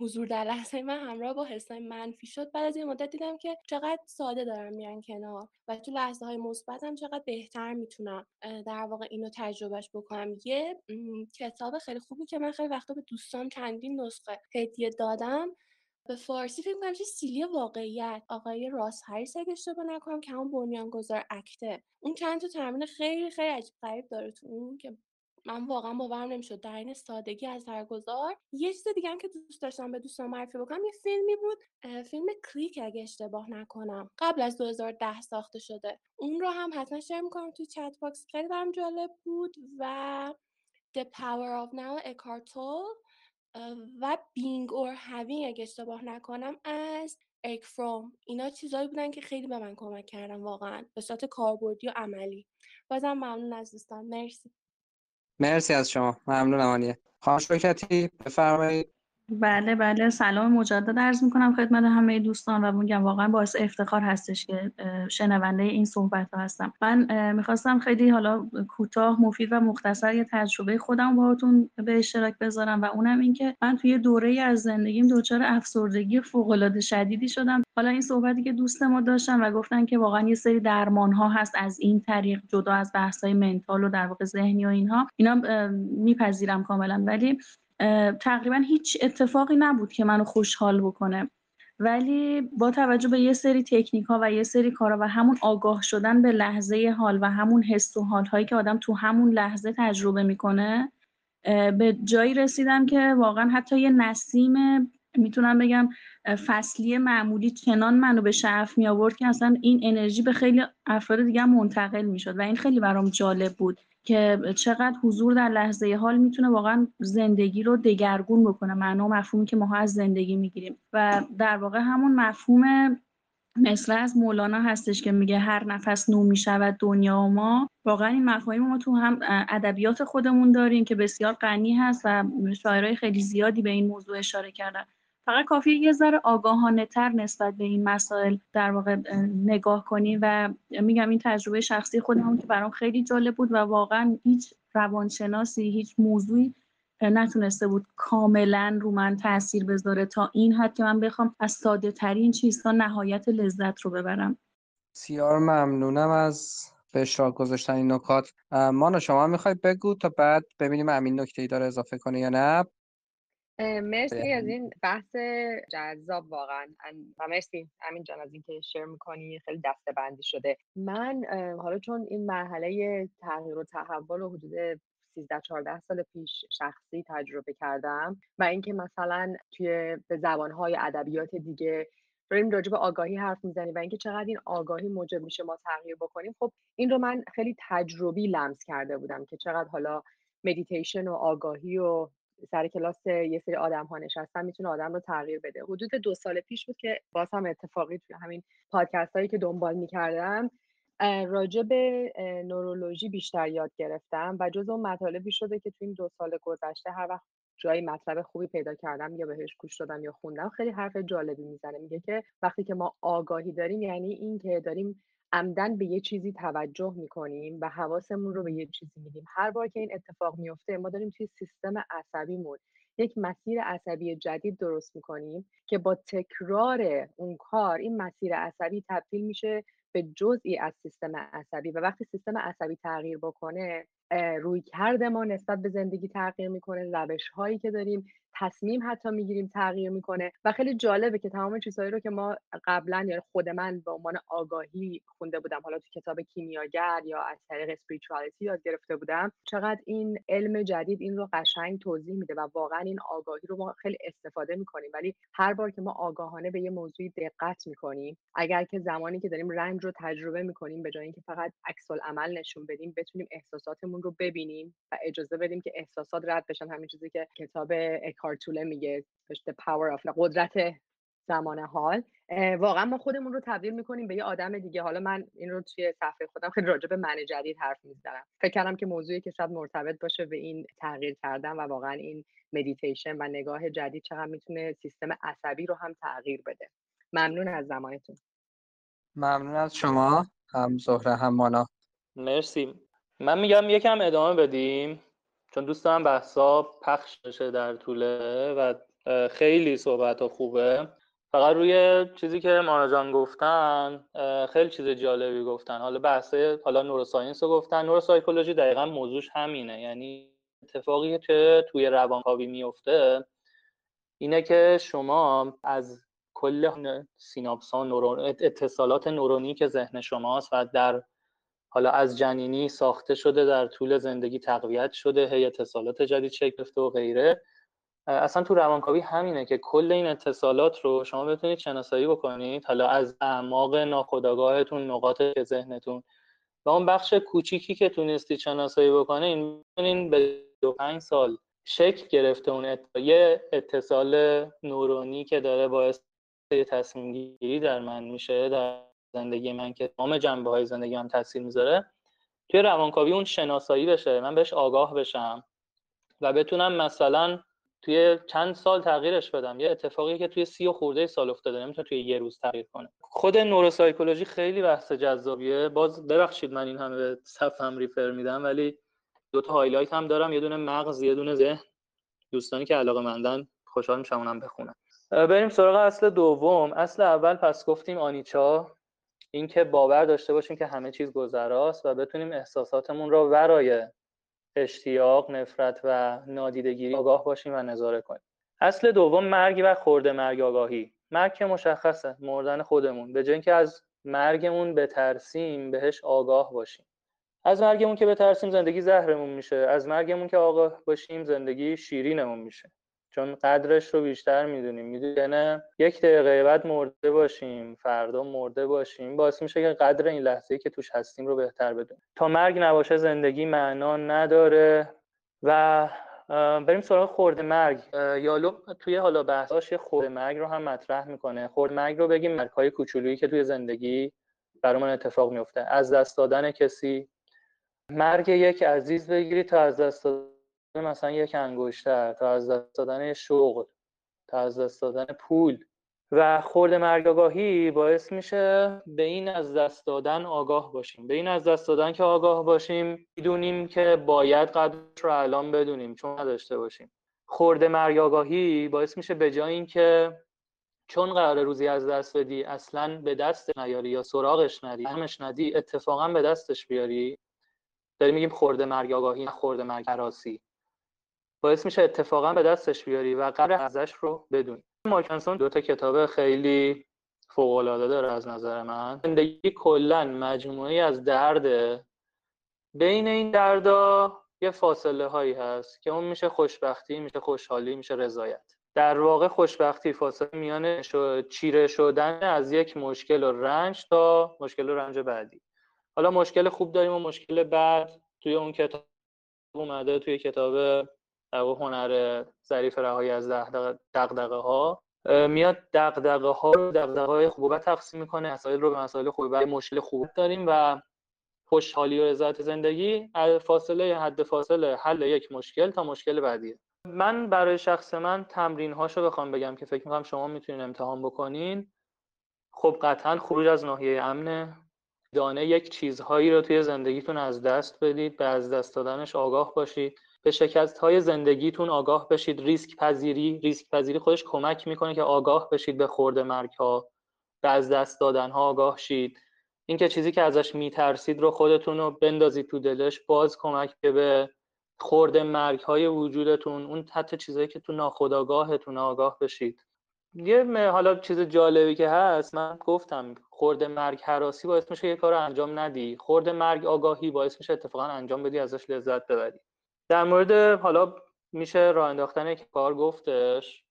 حضور در لحظه من همراه با حسای منفی شد بعد از یه مدت دیدم که چقدر ساده دارم میرن کنار و تو لحظه های مثبتم چقدر بهتر می‌تونم در واقع اینو تجربهش بکنم یه کتاب خیلی خوبی که من خیلی وقتا به دوستان چندین نسخه هدیه دادم. به فارسی فکر کنم سیلی واقعیت. آقای راس هریس اگه اشتباه نکنم که همون بنیانگذار ACT ه اون چند تا تمرین خیلی خیلی عجیب غریب داره تو اون که من واقعا باورم نمی‌شد. در این سادگی از گذار یه چیز دیگه هم که دوست داشتم به دوستان معرفی بکنم. یه فیلمی بود فیلم کلیک اگه اشتباه نکنم. قبل از 2010 ساخته شده. اون رو هم حتما share می‌کنم توی chat box. خیلی برام جالب بود. و The Power of Now اکارتول و بینگ اور هاوینگ اگه اشتباه نکنم از اک فروم اینا چیزایی بودن که خیلی به من کمک کردن واقعا به صورت کاربردی و عملی. بازم ممنون از دوستان. مرسی. مرسی از شما. ممنون آنیه. خانم شوکتی بفرمایید. بله بله. سلام مجدد عرض می‌کنم خدمت همه دوستان و میگم واقعا باعث افتخار هستش که شنونده این صحبت ها هستم. من می‌خواستم خیلی حالا کوتاه مفید و مختصر یه تجربه خودم باهاتون به اشتراک بذارم و اونم این که من توی دوره از زندگیم دچار افسردگی فوق العاده شدیدی شدم. حالا این صحبتی که دوست ما داشتن و گفتن که واقعا یه سری درمان ها هست از این طریق جدا از بحث های منتال و در واقع ذهنی و اینها اینا میپذیرم کاملا. ولی تقریبا هیچ اتفاقی نبود که منو خوشحال بکنه. ولی با توجه به یه سری تکنیک ها و یه سری کارا و همون آگاه شدن به لحظه حال و همون حس و حال هایی که آدم تو همون لحظه تجربه می‌کنه به جایی رسیدم که واقعا حتی یه نسیم می‌تونم بگم فصلی معمولی چنان منو به شعف می آورد که اصلا این انرژی به خیلی افراد دیگه منتقل می‌شد و این خیلی برام جالب بود. که چقدر حضور در لحظه حال می‌تونه واقعا زندگی رو دگرگون بکنه. معنا و مفهومی که ما از زندگی می‌گیریم. و در واقع همون مفهوم مثل از مولانا هستش که میگه هر نفس نو می‌شود دنیا و ما. واقعا این مفاهیم ما تو هم ادبیات خودمون داریم که بسیار غنی هست و شاعرای خیلی زیادی به این موضوع اشاره کردن. فقط کافی یه ذره آگاهانه تر نسبت به این مسائل در واقع نگاه کنی و میگم این تجربه شخصی خودم که برام خیلی جالب بود و واقعا هیچ روانشناسی هیچ موضوعی نتونسته بود کاملا رو من تاثیر بذاره تا این حد که من بخوام از ساده ترین چیزها نهایت لذت رو ببرم. بسیار ممنونم از به اشتراک گذاشتن این نکات. مانا شما می‌خوای بگو تا بعد ببینیم امین نکته ای داره اضافه کنه یا نه؟ مرسی از این بحث جذاب واقعا. و مرسی امین جان از اینکه شیر می‌کنی. خیلی دسته بندی شده. من حالا چون این مرحله تغییر و تحول رو حدود 13 14 سال پیش شخصی تجربه کردم و اینکه مثلا توی به زبانهای ادبیات دیگه داریم راجع به آگاهی حرف می‌زنیم و اینکه چقدر این آگاهی موجب میشه ما تغییر بکنیم خب این رو من خیلی تجربی لمس کرده بودم که چقدر حالا مدیتیشن و آگاهی و سر کلاس یه سری آدم ها نشستن می‌تونه آدم رو تغییر بده. حدود دو سال پیش بود که باز هم اتفاقی توی همین پادکست هایی که دنبال می‌کردم راجع به نورولوژی بیشتر یاد گرفتم و جز اون مطالبی شده که تو این دو سال گذشته هر وقت جایی مطلب خوبی پیدا کردم یا بهش گوش دادم یا خوندم خیلی حرف جالبی می‌زنه. میگه که وقتی که ما آگاهی داریم یعنی این که داریم عمداً به یه چیزی توجه می‌کنیم و حواسمون رو به یه چیزی میدیم. هر بار که این اتفاق میفته ما داریم توی سیستم عصبیمون یک مسیر عصبی جدید درست می‌کنیم که با تکرار اون کار این مسیر عصبی تبدیل میشه به جزئی از سیستم عصبی. و وقتی سیستم عصبی تغییر بکنه روی کرد ما نسبت به زندگی تغییر می‌کنه روش هایی که داریم تصمیم حتی می‌گیریم تغییر می‌کنه و خیلی جالبه که تمام چیزهایی رو که ما قبلا یا خود من به عنوان آگاهی خونده بودم حالا تو کتاب کیمیاگر یا از طریق اسپریچوالیتی یاد گرفته بودم چقدر این علم جدید این رو قشنگ توضیح میده و واقعا این آگاهی رو ما خیلی استفاده می‌کنیم. ولی هر بار که ما آگاهانه به یه موضوعی دقت می‌کنیم اگر که زمانی که داریم رنج رو تجربه می‌کنیم به جای اینکه فقط عکس عمل نشون بدیم بتونیم احساساتمون خودمون رو ببینیم و اجازه بدیم که احساسات رد بشن. همین چیزی که کتاب اکارتوله میگه The Power of قدرت زمان حال. واقعا ما خودمون رو تبدیل می‌کنیم به یه آدم دیگه. حالا من این رو توی صفحه خودم خیلی راجع به من جدید حرف می‌زنم. فکر کردم که موضوعی که شاید مرتبط باشه به این تغییر کردن و واقعا این مدیتیشن و نگاه جدید چقدر می‌تونه سیستم عصبی رو هم تغییر بده. ممنون از زمانتون. ممنون از شما. هم زهره هم مانا. مرسی. من میگم یکم ادامه بدیم چون دوست دارم بحثا پخش بشه در طوله و خیلی صحبت خوبه. فقط روی چیزی که مانا گفتن خیلی چیز جالبی گفتن. حالا بحث حالا نوروساینس رو گفتن. نوروسایکولوژی دقیقا موضوعش همینه. یعنی اتفاقی که توی روانکاوی میفته اینه که شما از کل سیناپس ها نورون اتصالات نورونی که ذهن شماست و در حالا از جنینی ساخته شده در طول زندگی تقویت شده هی اتصالات جدید شکل گرفته و غیره. اصلا تو روانکاوی همینه که کل این اتصالات رو شما بتونید شناسایی بکنید. حالا از اعماق ناخودآگاهتون نقاط ذهنتون و اون بخش کوچیکی که تونستید شناسایی بکنین این به دو پنج سال شکل گرفته اون یه اتصال نورونی که داره باعث تصمیم گیری در من میشه در زندگی من که تمام جنبه های زندگی هم تاثیر می‌ذاره توی روانکاوی اون شناسایی بشه من بهش آگاه بشم و بتونم مثلا توی چند سال تغییرش بدم. یه اتفاقی که توی سی و خورده سال افتاده نمی‌تونه توی یه روز تغییر کنه. خود نوروسایکولوژی خیلی بحث جذابیه. باز ببخشید من این همه به صفم ریفر میدم ولی دو تا هایلایت هم دارم. یه دونه مغز یه دونه ذهن. دوستانی که علاقه مندن خوشحال میشم اونم بخونم. بریم سراغ اصل دوم. اصل اول پس گفتیم آنیچا. اینکه باور داشته باشیم که همه چیز گذراست و بتونیم احساساتمون رو ورای اشتیاق، نفرت و نادیدگیری آگاه باشیم و نظاره کنیم. اصل دوم مرگ و خورده مرگ آگاهی. مرگ که مشخصه مردن خودمون به جای از مرگمون بترسیم بهش آگاه باشیم. از مرگمون که بترسیم زندگی زهرمون میشه از مرگمون که آگاه باشیم زندگی شیرینمون میشه چون قدرش رو بیشتر می‌دونیم می‌دونه یک دقیقه بعد مرده باشیم فردا مرده باشیم باعث میشه که قدر این لحظه که توش هستیم رو بهتر بدونیم. تا مرگ نباشه زندگی معنا نداره و بریم سراغ خورده مرگ. یالو توی حالا بحثاش یه خورده مرگ رو هم مطرح می‌کنه. خورده مرگ رو بگیم مرگ های کوچولویی که توی زندگی برامون اتفاق میفته از دست دادن کسی. مرگ یک عزیز بگیری تا از دست دادن مثلا یک انگشتر تا از دست دادن شغل تا از دست دادن پول و خورد مرگ آگاهی باعث میشه به این از دست دادن آگاه باشیم. به این از دست دادن که آگاه باشیم می‌دونیم که باید قدرش رو الان بدونیم چون نداشته باشیم. خورد مرگ آگاهی باعث میشه به جای اینکه چون قرار روزی از دست بدی اصلا به دست نیاری یا سراغش نری همش ندی اتفاقا به دستش بیاری. داریم میگیم خورده مرگ آگاهی خورده مرگ حراسی باعث میشه اتفاقا به دستش بیاری و قبل ازش رو بدونی. مارکنسون دو تا کتاب خیلی فوق العاده داره از نظر من. زندگی کلا مجموعی از درده بین این دردا یه فاصله هایی هست که اون میشه خوشبختی میشه خوشحالی میشه رضایت. در واقع خوشبختی فاصله میان چیره شدن از یک مشکل و رنج تا مشکل و رنج بعدی. حالا مشکل خوب داریم و مشکل بعد توی اون کتاب اومده توی کتاب هنر ظریف رهایی از دغدغه ها میاد دغدغه ها رو دغدغه های خوبت تقسیم می‌کنه مسائل رو به مسائل خوبت مشکل خوب داریم و خوشحالی و رضایت زندگی فاصله حد فاصله حل یک مشکل تا مشکل بعدی. من برای شخص من تمرین هاشو بخوام بگم که فکر می‌کنم شما می‌تونین امتحان بکنین. خب قطعا خروج از ناحیه امنه. دانه یک چیزهایی رو توی زندگیتون از دست بدید به از دست دادنش آگاه باشید. به شکست های زندگیتون آگاه بشید. ریسک پذیری ریسک پذیری خودش کمک می‌کنه که آگاه بشید به خورده مرگ ها به از دست دادن ها آگاه شید. اینکه چیزی که ازش میترسید رو خودتون رو بندازید تو دلش باز کمک که به خورده مرگ های وجودتون اون حتی چیزایی که تو ناخودآگاهتون آگاه بشید. یه حالا چیز جالبی که هست من گفتم خورده مرگ حراسی باعث میشه یه کار انجام ندی. خورده مرگ آگاهی باعث میشه اتفاقا انجام بدی ازش لذت ببری. در مورد حالا میشه راه انداختن یک کار گفتش.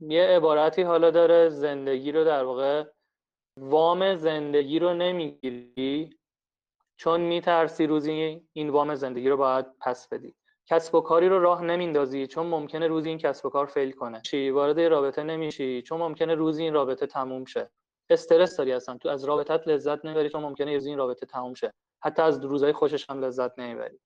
یه عبارتی حالا داره زندگی رو در واقع وام زندگی رو نمی‌گیری چون میترسی روزی این وام زندگی رو باید پس بدی. کسب و کاری رو راه نمیندازی چون ممکنه روزی این کسب و کار فیل کنه. چی؟ وارد رابطه نمیشی چون ممکنه روزی این رابطه تموم شه. استرس داری اصلا. تو از رابطت لذت نمی‌بری چون ممکنه روزی این رابطه تموم شه. حتی از روزهای خوشش هم لذت نمی‌بری.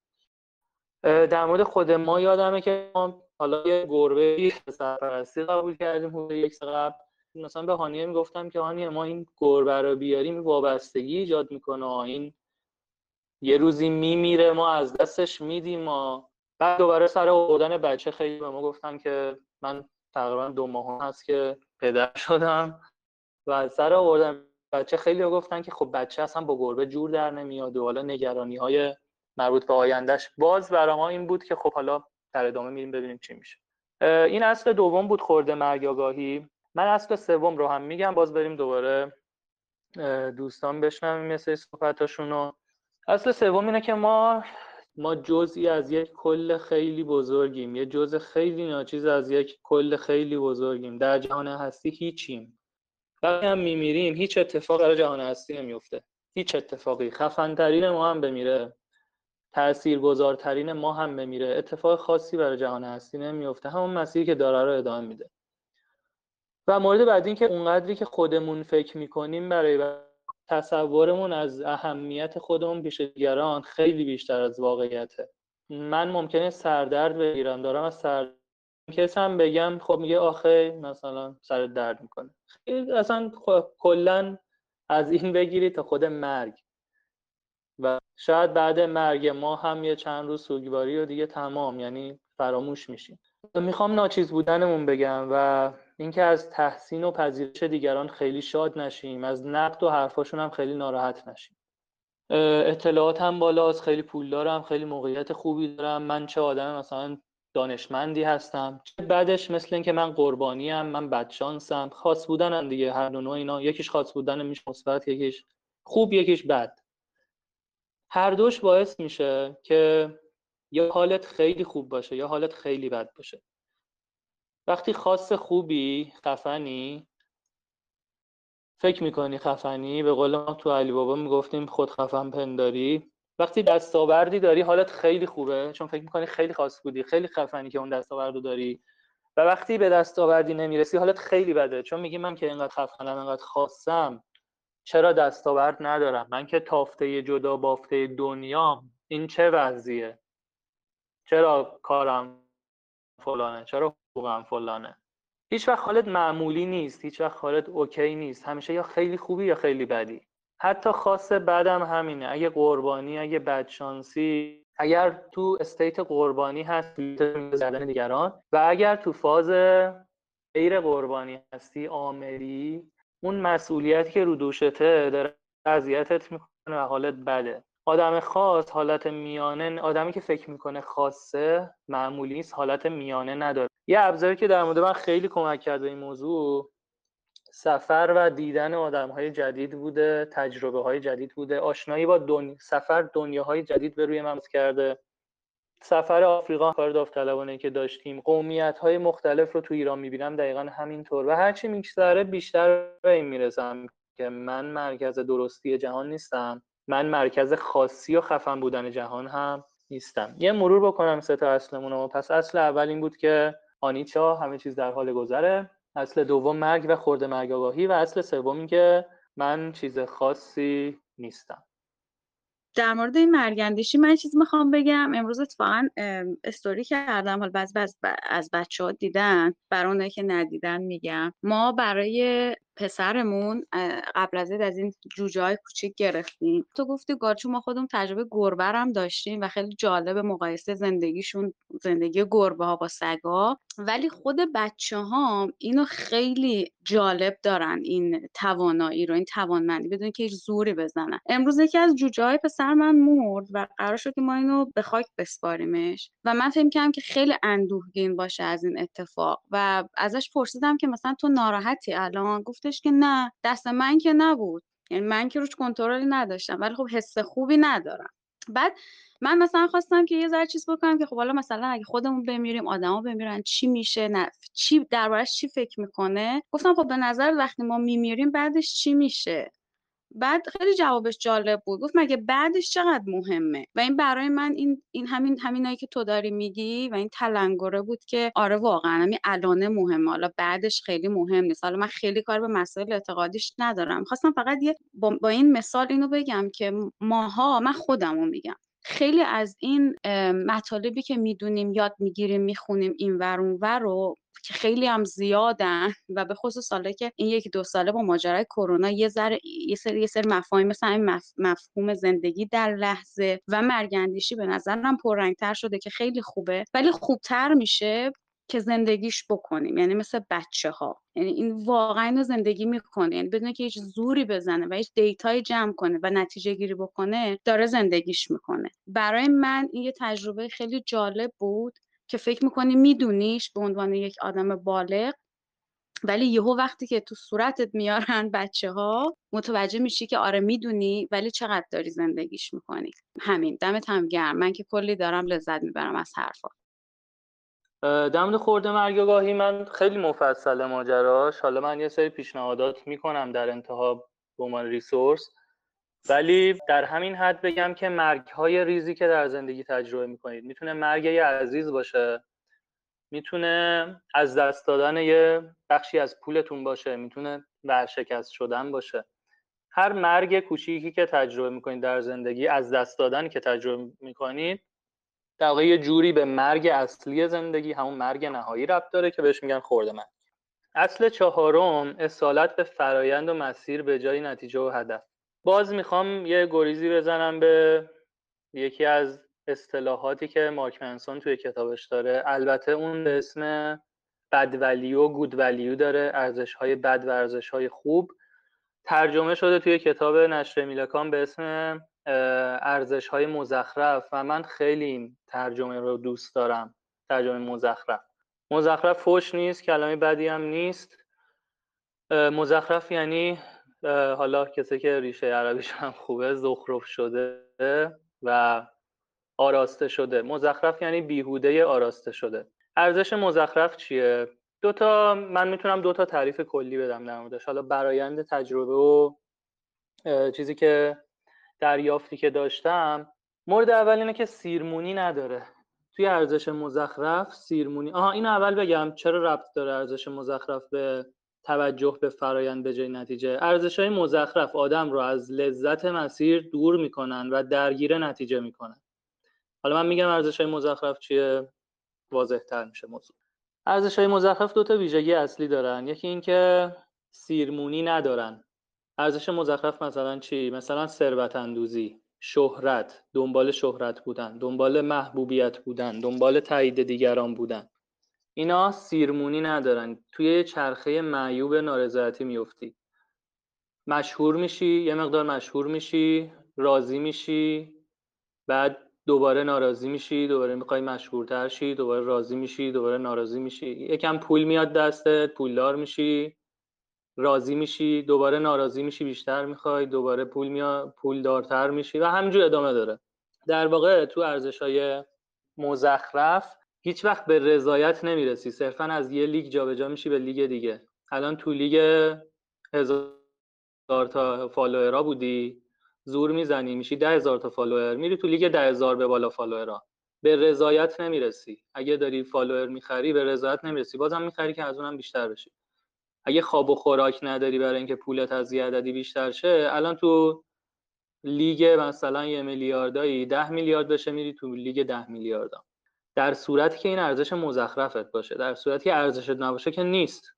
در مورد خود ما یادمه که ما حالا یه گربه سرپرستی قبول کردیم حدود یک قبل. مثلا به هانیه می‌گفتم که هانیه ما این گربه رو بیاریم وابستگی ایجاد می‌کنه. این یه روزی میمیره ما از دستش میدیم. ما بعد دوباره سر آوردن بچه خیلی به ما گفتن که من تقریبا دو ماه هست که پدر <laughs> شدم. و سر آوردن بچه خیلی گفتن که خب بچه اصلا با گربه جور در نمیاد و حالا نگرانی های مربوط به آیندهش باز برای ما این بود که خب حالا در ادامه میریم ببینیم چی میشه. این اصل دوم بود خورده مرگ آگاهی من اصل سوم رو هم میگم باز بریم دوباره دوستان بشنویم مثل صحبتاشون رو. اصل سوم اینه که ما ما جزئی از یک کل خیلی بزرگیم. یه جزء خیلی ناچیز از یک کل خیلی بزرگیم. در جهان هستی هیچیم. وقتی هم میمیریم هیچ اتفاق در جهان هستی نمیفته هیچ اتفاقی. خفنترین ما هم بمیره. تاثیرگذارترین ما هم بمیره. اتفاق خاصی برای جهان هستی نمیفته. همون مسیری که داره رو ادامه میده. و مورد بعدی این که اونقدری که خودمون فکر می‌کنیم برای تصورمون از اهمیت خودمون پیش دیگران خیلی بیشتر از واقعیته. من ممکنه سردرد بگیرم. دارم از سر کس هم بگم خب میگه آخه مثلا سر درد می‌کنه. اصلا کلا از این بگیری تا خود مرگ. و شاید بعد مرگ ما هم یه چند روز سوگواری و دیگه تمام یعنی فراموش میشیم. می‌خوام ناچیز بودنمون بگم و اینکه از تحسین و پذیرش دیگران خیلی شاد نشیم از نقد و حرفاشون هم خیلی ناراحت نشیم. اطلاعات هم بالاست خیلی پول دارم خیلی موقعیت خوبی دارم. من چه آدم مثلا دانشمندی هستم؟ بعدش مثل اینکه من قربانی هم من بدشانسم. خاص بودنم دیگه هر دو اینا. یکیش خاص بودن میشه مثبت یکیش خوب یکیش بد. هر دوش باعث میشه که یا حالت خیلی خوب باشه یا حالت خیلی بد باشه. وقتی خاص خوبی خفنی فکر می‌کنی خفنی به قول ما تو علی بابا می‌گفتیم خود خفن پنداری. وقتی دستاوردی داری حالت خیلی خوبه چون فکر می‌کنی خیلی خاص بودی خیلی خفنی که اون دستاوردو داری. و وقتی به دستاوردی نمی‌رسی حالت خیلی بده. چون میگی من که اینقدر خفنم اینقدر خاصم. چرا دستاورد ندارم؟ من که تافته جدا بافته دنیا این چه وضعیه؟ چرا کارم فلانه؟ چرا حقوقم فلانه؟ هیچ وقت حالت معمولی نیست هیچ وقت حالت اوکی نیست. همیشه یا خیلی خوبی یا خیلی بدی. حتی خاص بعدم همینه. اگه قربانی اگه بدشانسی اگر تو استیت قربانی هست زدن دیگران. و اگر تو فاز غیر قربانی هستی عاملی اون مسئولیتی که رو دوشته داره اذیتت می‌کنه و حالت بده. آدم خاص حالت میانه آدمی که فکر می‌کنه خاصه معمولی است حالت میانه نداره. یه ابزاری که در مورد من خیلی کمک کرده این موضوع سفر و دیدن آدم های جدید بوده تجربه های جدید بوده. آشنایی با دنیا سفر دنیاهای جدید به روی من کرده. سفر آفریقا کار داوطلبانه که داشتیم. قومیت های مختلف رو تو ایران می‌بینم دقیقا همینطور. و هرچی میگذره بیشتر به این می‌رسم که من مرکز درستی جهان نیستم. من مرکز خاصی و خفن بودن جهان هم نیستم. یه مرور بکنم سه تا اصلمون رو. پس اصل اول این بود که آنیچا همه چیز در حال گذره. اصل دوم مرگ و خورده مرگ آگاهی. و اصل سوم این که من چیز خاصی نیستم. در مورد این مرگندیشی من چیزی می‌خوام بگم. امروز اتفاقا استوری کردم. حالا بعض از بچه ها دیدن برای که ندیدن میگم. ما برای پسرمون قبل از از این جوجه های کوچیک گرفتیم. تو گفتی گارچو ما خودمون تجربه گربه هم داشتیم و خیلی جالب مقایسه زندگیشون زندگی گربه ها با سگا. ولی خود بچه ها اینو خیلی جالب دارن این توانایی رو این توانمندی بدون که هیچ زوری بزنن. امروز یکی از جوجه های پسر من مرد و قرار شد که ما اینو به خاک بسپاریمش. و من فکر کردم که خیلی اندوهگین باشه از این اتفاق. و ازش پرسیدم که مثلا تو ناراحتی الان؟ گفت گفتش که نه دست من که نبود. یعنی من که روش کنترلی نداشتم ولی خب حس خوبی ندارم. بعد من مثلا خواستم که یه ذره چیز بکنم که خب حالا مثلا اگه خودمون بمیریم آدما بمیرن چی میشه نه چی دربارش چی فکر می‌کنه؟ گفتم خب به نظر وقتی ما میمیریم بعدش چی میشه؟ بعد خیلی جوابش جالب بود. گفت مگه بعدش چقدر مهمه؟ و این برای من این این همین همینایی که تو داری میگی و این تلنگره بود که آره واقعا همین الانه مهمه. حالا بعدش خیلی مهم نیست. حالا من خیلی کار به مسائل اعتقادیش ندارم. خواستم فقط یه با, با این مثال اینو بگم که ماها من خودمو میگم. خیلی از این مطالبی که می‌دونیم یاد می‌گیریم می‌خونیم این ور اون ور رو که خیلی هم زیادن و به خصوص ساله که این یکی دو ساله با ماجرای کرونا یه ذره یه سری یه سری مفاهیم مثل این مفهوم زندگی در لحظه و مرگندیشی به نظرم پررنگتر شده که خیلی خوبه. ولی خوبتر میشه که زندگیش بکنیم. یعنی مثل بچه ها یعنی این واقعا زندگی می‌کنه. یعنی بدون که هیچ زوری بزنه و هیچ دیتای جمع کنه و نتیجه گیری بکنه داره زندگیش می‌کنه. برای من این یه تجربه خیلی جالب بود. که فکر می‌کنی میدونیش به عنوان یک آدم بالغ ولی یهو وقتی که تو صورتت میارن بچه ها متوجه میشی که آره می‌دونی ولی چقدر داری زندگیش می‌کنی. همین. دمت هم گرم. من که کلی دارم لذت می‌برم از حرفا. در مورد خورده مرگ گاهی من خیلی مفصل ماجراش. حالا من یه سری پیشنهادات می‌کنم در انتها به عنوان ریسورس. ولی در همین حد بگم که مرگ های ریزی که در زندگی تجربه می‌کنید می‌تونه مرگ یه عزیز باشه می‌تونه از دست دادن یه بخشی از پولتون باشه می‌تونه ورشکست شدن باشه. هر مرگ کوچیکی که تجربه می‌کنید در زندگی از دست دادن که تجربه می‌کنید در یه جوری به مرگ اصلی زندگی همون مرگ نهایی ربط داره که بهش میگن خورده مرگ. اصل چهارم اصالت به فرایند و مسیر به جای نتیجه و هدف. باز می‌خوام یه گریزی بزنم به یکی از اصطلاحاتی که مارک منسون توی کتابش داره. البته اون به اسم بد ولیو گود ولیو داره ارزش های بد و ارزش های خوب. ترجمه شده توی کتاب نشر میلکان به اسم ارزش های مزخرف و من خیلی ترجمه رو دوست دارم. ترجمه مزخرف. مزخرف فوش نیست کلمه بدی هم نیست. مزخرف یعنی حالا کسی که ریشه عربیش هم خوبه زخرف شده و آراسته شده. مزخرف یعنی بیهوده آراسته شده. ارزش مزخرف چیه؟ دوتا من می‌تونم دوتا تعریف کلی بدم در موردش. حالا برایند تجربه و چیزی که دریافتی که داشتم. مورد اول اینه که سیرمونی نداره. توی ارزش مزخرف سیرمونی آها اینو اول بگم. چرا ربط داره ارزش مزخرف به توجه به فرایند به جای نتیجه. ارزش های مزخرف آدم رو از لذت مسیر دور می‌کنن و درگیر نتیجه می‌کنن. حالا من میگم ارزش های مزخرف چیه؟ واضح تر میشه موضوع. ارزش های مزخرف دو تا ویژگی اصلی دارن. یکی اینکه سیرمونی ندارن. ارزش مزخرف مثلا چی؟ مثلا ثروت اندوزی شهرت دنبال شهرت بودن دنبال محبوبیت بودن دنبال تایید دیگران بودن. اینا سیرمونی ندارن. توی چرخه معیوب نارضایتی میفتی مشهور میشی یه مقدار مشهور میشی راضی میشی بعد دوباره ناراضی میشی دوباره می‌خوای مشهورتر شی دوباره راضی میشی دوباره ناراضی میشی. یکم پول میاد دستت پولدار میشی راضی میشی دوباره ناراضی میشی بیشتر می‌خوای دوباره پول میاد پول دارتر میشی و همینجور ادامه داره. در واقع تو ارزش های مزخرف هیچ وقت به رضایت نمی‌رسی. صرفا از یه لیگ جابجا میشی به لیگ دیگه. الان تو لیگ هزار تا فالوورا بودی. زور می‌زنی. میشی ده هزار تا فالوور. میری تو لیگ ده هزار به بالا فالوورا. به رضایت نمی‌رسی. اگه داری فالوور می‌خری به رضایت نمی‌رسی. بازم می‌خری که از اونم بیشتر بشی. اگه خواب و خوراک نداری برای اینکه پولت از یه عددی بیشتر شه الان تو لیگ مثلا یه میلیاردایی ده میلیارد بشه میری تو لیگ ده میلیاردا. در صورتی که این ارزش مزخرفت باشه در صورتی که ارزشت نباشه که نیست.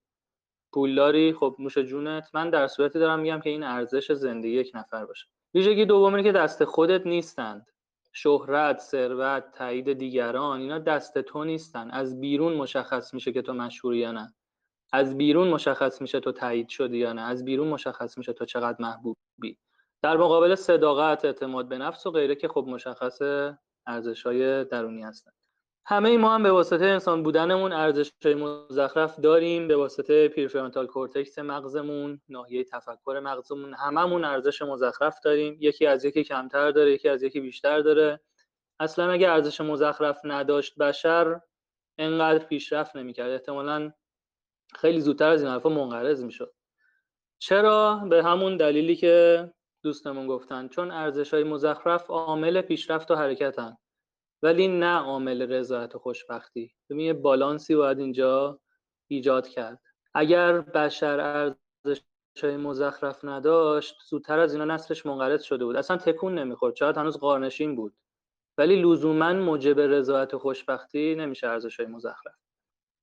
پولداری خب نوش جونت. من در صورتی دارم میگم که این ارزش زندگی یک نفر باشه. ویژگی دومی که دست خودت نیستند. شهرت، ثروت، تایید دیگران اینا دست تو نیستن. از بیرون مشخص میشه که تو مشهوری یا نه. از بیرون مشخص میشه تو تایید شدی یا نه. از بیرون مشخص میشه تو چقدر محبوبی. در مقابل صداقت اعتماد به نفس و غیره که خب مشخص ارزش های درونی هستن. همه ما هم به واسطه انسان بودنمون ارزش مزخرف داریم به واسطه پیرفرانتال کورتکس مغزمون ناحیه تفکر مغزمون هممون ارزش مزخرف داریم. یکی از یکی کمتر داره یکی از یکی بیشتر داره. اصلا اگه ارزش مزخرف نداشت بشر انقدر پیشرفت نمی‌کرد. احتمالا خیلی زودتر از این حرفا منقرض می‌شد. چرا؟ به همون دلیلی که دوستمون گفتن. چون ارزش های مزخرف عامل پیشرفت و حرکتن. ولی نه عامل رضایت و خوشبختی. یه بالانسی باید اینجا ایجاد کرد. اگر بشر ارزش های مزخرف نداشت زودتر از اینا نسلش منقرض شده بود. اصلا تکون نمی‌خورد. شاید هنوز قارنشین بود. ولی لزوما موجب رضایت و خوشبختی نمیشه ارزش های مزخرف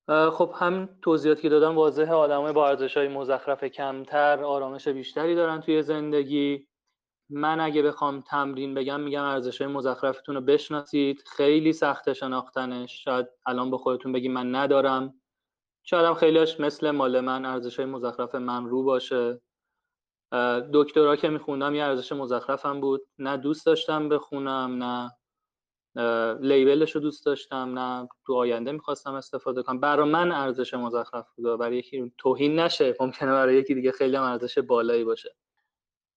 خب هم توضیحاتی که دادم واضحه. آدمای با ارزش های مزخرف کمتر آرامش بیشتری دارن توی زندگی. من اگه بخوام تمرین بگم میگم ارزش های مزخرفتون رو بشناسید. خیلی سخت شناختنش. شاید الان به خودتون بگی من ندارم. شاید هم خیلیش مثل مال من ارزش های مزخرف من رو باشه. دکترا که میخوندم یه ارزش مزخرفم بود. نه دوست داشتم بخونم نه لیبلش رو دوست داشتم نه تو آینده می‌خواستم استفاده کنم. برای من ارزش مزخرف بود برای یکی توهین نشه. ممکنه برای یکی دیگه خیلی ارزش بالایی باشه.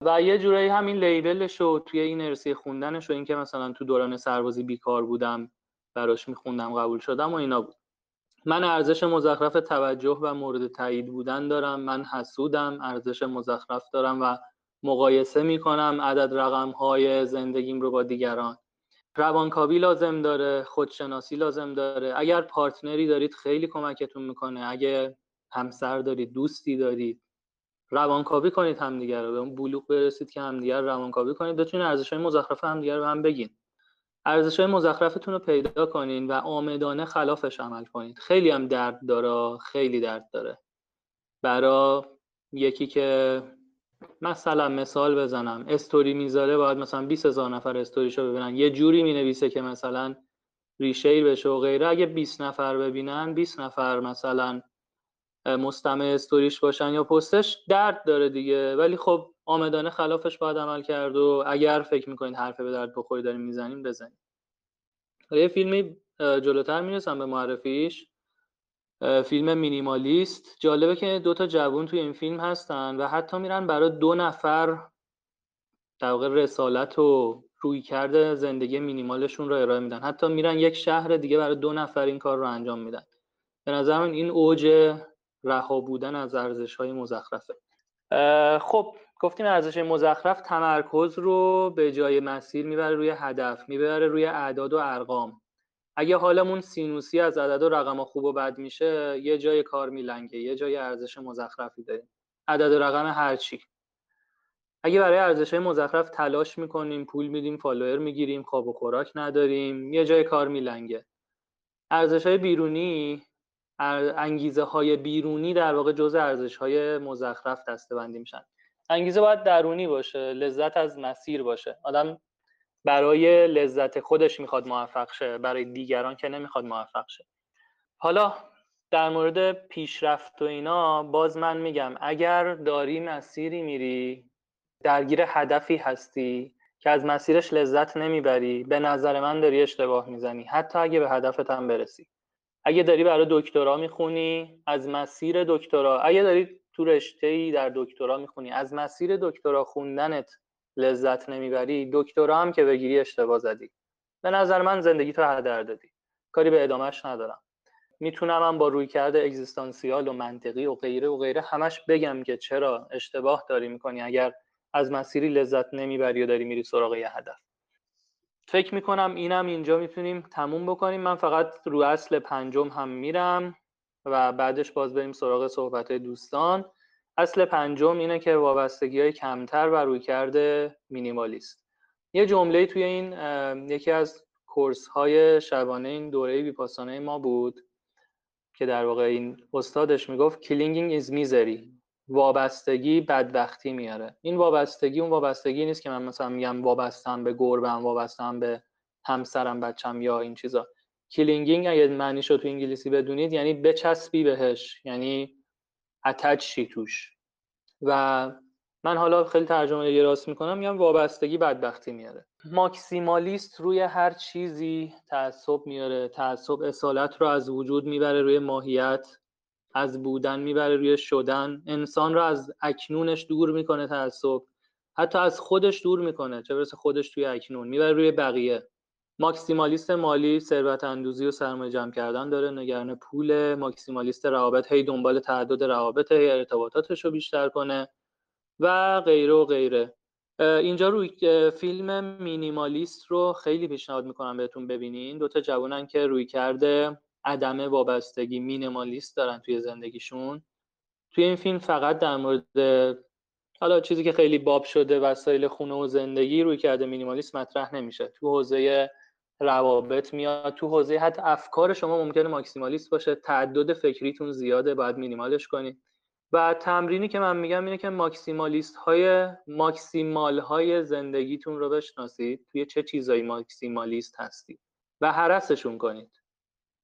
و یه جورایی همین لیبلش رو توی این ارسی خوندنش و اینکه مثلا تو دوران سربازی بیکار بودم براش میخوندم قبول شدم و اینا بود. من ارزش مزخرف توجه و مورد تایید بودن دارم من حسودم ارزش مزخرف دارم و مقایسه می‌کنم عدد رقم های زندگیم رو با دیگران. روانکاوی لازم داره خودشناسی لازم داره. اگر پارتنری دارید خیلی کمکتون می‌کنه. اگه همسر دارید دوستی دارید روانکاوی کنید همدیگه رو به اون بلوغ برسید که همدیگه رو روانکاوی کنید. بتونید ارزش های مزخرف همدیگه رو هم بگین. ارزش های مزخرفتون رو پیدا کنین و آمدانه خلافش عمل کنید. خیلی هم درد داره خیلی درد داره. برا یکی که مثلا مثال بزنم استوری می‌ذاره باید مثلا 20 هزار نفر استوریشو ببینن. یه جوری می‌نویسه که مثلا ریشیر بشه و غیره. اگه 20 نفر ببینن 20 نفر مثلا مستمع استوریش باشن یا پستش درد داره دیگه. ولی خب آمدانه خلافش باید عمل کرد و اگر فکر می‌کنید حرف به درد بخوری داریم می‌زنیم بزنیم. یه فیلمی جلوتر می‌رسم به معرفیش. فیلم مینیمالیست. جالبه که دو تا جوون توی این فیلم هستن و حتی میرن برای دو نفر در رسالت و روی کرده زندگی مینیمالشون رو ارائه میدن. حتی میرن یک شهر دیگه برای دو نفر این کار رو انجام میدن. به نظر من این اوج رها بودن از ارزش های مزخرفه خب گفتیم ارزش مزخرف تمرکز رو به جای مسیر می‌بره روی هدف می‌بره روی اعداد و ارقام. اگه حالمون سینوسی از عدد و رقم خوب و بد میشه یه جای کار میلنگه یه جای ارزش مزخرفی داریم. عدد و رقم هرچی اگه برای ارزش مزخرف تلاش می‌کنیم پول میدیم فالوور می‌گیریم خواب و خوراک نداریم یه جای کار میلنگه. ارزش های بیرونی انگیزه های بیرونی در واقع جزء ارزش های مزخرف دسته میشن. انگیزه باید درونی باشه لذت از مسیر باشه. آدم برای لذت خودش می‌خواد موفق شه برای دیگران که نمی‌خواد موفق شه. حالا در مورد پیشرفت و اینا باز من میگم اگر داری مسیری میری درگیر هدفی هستی که از مسیرش لذت نمی‌بری به نظر من داری اشتباه می‌زنی. حتی اگه به هدفت هم برسی. اگه داری برای دکترا می‌خونی از مسیر دکترا. اگه داری تو رشته ای در دکترا می‌خونی از مسیر دکترا خوندنت لذت نمی‌بری دکترا هم که بگیری اشتباه زدی. به نظر من زندگی تو هدر دادی کاری به ادامهش ندارم. می‌تونم هم با روی کرده اگزیستانسیال و منطقی و غیره و غیره همش بگم که چرا اشتباه داری می‌کنی اگر از مسیری لذت نمی‌بری و داری میری سراغ یه هدف. فکر می‌کنم اینم اینجا می‌تونیم تموم بکنیم. من فقط رو اصل پنجم هم میرم و بعدش باز بریم سراغ صحبت دوستان. اصل پنجم اینه که وابستگی های کمتر و رویکرد مینیمالیست. یه جمله توی این یکی از discourse های شبانه این دوره ویپاسانا ما بود که در واقع این استادش می‌گفت clinging is misery. وابستگی بدبختی میاره. این وابستگی اون وابستگی نیست که من مثلا میگم وابستم به گربم وابستم به همسرم بچم یا این چیزا. clinging اگه معنیش رو تو انگلیسی بدونید یعنی بچسبی بهش یعنی اتچ شی توش. و من حالا خیلی ترجمه یه راست می‌کنم میگم وابستگی بدبختی میاره. ماکسیمالیست روی هر چیزی تعصب میاره تعصب اصالت رو از وجود می‌بره روی ماهیت. از بودن می‌بره روی شدن. انسان رو از اکنونش دور می‌کنه تعصب حتی از خودش دور می‌کنه. چه برسه خودش توی اکنون. می‌بره روی بقیه. ماکسیمالیست مالی ثروت اندوزی و سرمایه جمع کردن داره. نگران پول ماکسیمالیست روابط هی دنبال تعدد روابط هی ارتباطاتش رو بیشتر کنه و غیره و غیره. اینجا روی فیلم مینیمالیست رو خیلی پیشنهاد می‌کنم بهتون ببینین. دوتا جوانن که روی کرده. عدم وابستگی مینیمالیست دارن توی زندگیشون. توی این فیلم فقط در مورد حالا چیزی که خیلی باب شده وسایل خونه و زندگی روی کرده مینیمالیست مطرح نمیشه. تو حوزه روابط میاد تو حوزه حتی افکار شما ممکنه ماکسیمالیست باشه. تعدد فکریتون زیاده باید مینیمالش کنید و تمرینی که من میگم اینه که ماکسیمالیست های ماکسیمال های زندگیتون رو بشناسید. توی چه چیزایی ماکسیمالیست هستید؟ و حرسشون کنید.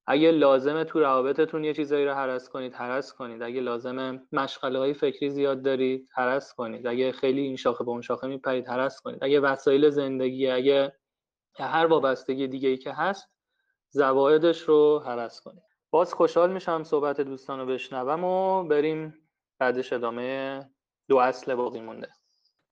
اگه لازمه تو روابطتون یه چیزایی رو حرس کنید حرس کنید. اگه لازمه مشغله های فکری زیاد دارید حرس کنید. اگه خیلی این شاخه به اون شاخه میپرید حرس کنید. اگه وسایل زندگی اگه هر وابستگی دیگه ای که هست زوایدش رو حرس کنید. باز خوشحال میشم صحبت دوستان رو بشنوم و بریم بعدش ادامه دو اصل باقی مونده.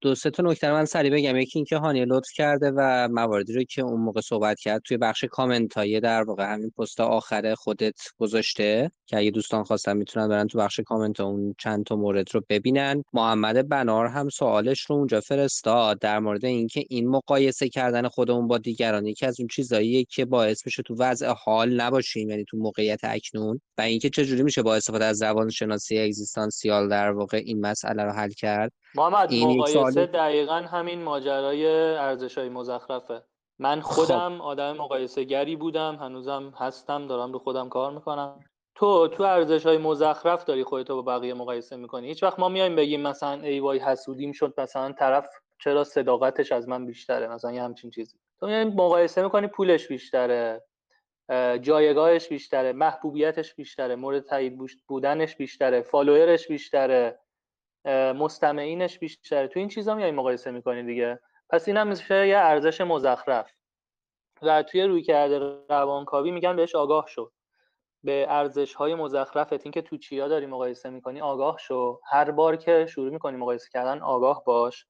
دو سه تا نکته من سریع بگم. یکی اینکه هانی لطف کرده و مواردی رو که اون موقع صحبت کرد توی بخش کامنت های در واقع همین پست آخره خودت گذاشته که اگه دوستان خواستن می‌تونن برن تو بخش کامنت اون چند تا مورد رو ببینن. محمد بنار هم سوالش رو اونجا فرستاد در مورد اینکه این مقایسه کردن خودمون با دیگران یکی از اون چیزاییه که باعث میشه تو وضع حال نباشیم یعنی تو موقعیت اکنون. و اینکه چجوری میشه با استفاده از زبان شناسی اگزیستانسیال در واقع این مسئله رو حل کرد. محمد مقایسه دقیقا همین ماجرای ارزش های مزخرفه. من خب. خودم خب. آدم مقایسه گری بودم هنوزم هستم دارم رو خودم کار می‌کنم. تو تو ارزش های مزخرف داری خودتو با بقیه مقایسه می‌کنی؟ هیچ وقت ما میایم بگیم مثلا ای وای حسودیم شد مثلا طرف چرا صداقتش از من بیشتره؟ مثلا یه همچین چیزی. تو میای مقایسه می‌کنی پولش بیشتره جایگاهش بیشتره محبوبیتش بیشتره مورد تایید بودنش بیشتره فالوورش بیشتره. مستمعینش بیشتره. تو این چیزا میای مقایسه می‌کنی دیگه؟ پس این هم میشه یه ارزش مزخرف. و توی روی کرده روانکاوی میگن بهش آگاه شو. به ارزش های مزخرفت. این که تو چیا داری مقایسه می‌کنی آگاه شو. هر بار که شروع می‌کنی مقایسه کردن آگاه باش.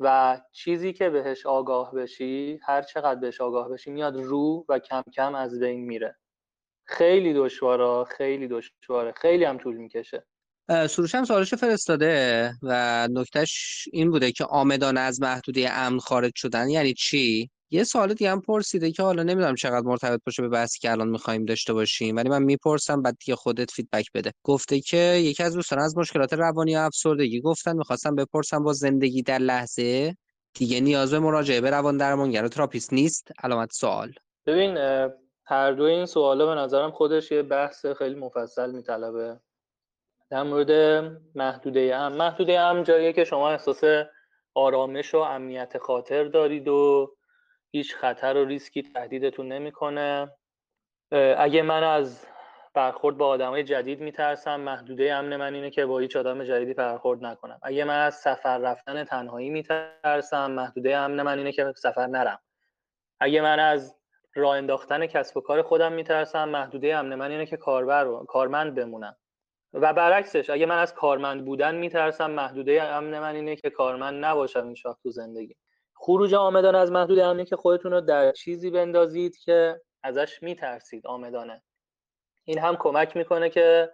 و چیزی که بهش آگاه بشی هر چقدر بهش آگاه بشی میاد رو و کم کم از بین میره. خیلی دشواره خیلی دشواره. خیلی هم طول می‌کشه. سروش سوالش فرستاده و نکتهش این بوده که عامدانه از محدوده امن خارج شدن یعنی چی؟ یه سوال دیگه هم پرسیده که حالا نمی‌دونم چقدر مرتبط باشه به بحثی که الان می‌خوایم داشته باشیم ولی من می‌پرسم بعد دیگه خودت feedback بده. گفته که یکی از دوستان از مشکلات روانی و افسردگی گفتن می‌خواستم بپرسم با زندگی در لحظه دیگه نیاز به مراجعه به روان درمانگر تراپیست نیست؟ علامت سوال. ببین هر دو این سوالا به نظرم خودش یه بحث خیلی مفصل میطلبه. در مورد محدوده ام محدوده ام جاییه که شما احساس آرامش و امنیت خاطر دارید و هیچ خطر و ریسکی تهدیدتون نمی‌کنه. اگه من از برخورد با آدمای جدید میترسم محدوده امن من اینه که با هیچ آدم جدیدی برخورد نکنم. اگه من از سفر رفتن تنهایی میترسم محدوده امن من اینه که سفر نرم. اگه من از راه انداختن کسب و کار خودم میترسم محدوده امن من اینه که کاربر و کارمند بمونم. و برعکسش اگه من از کارمند بودن میترسم محدوده امن من اینه که کارمند نباشم این تو زندگی. خروج آمدانه از محدوده امنی که خودتون رو در چیزی بندازید که ازش میترسید آمدانه. این هم کمک می‌کنه که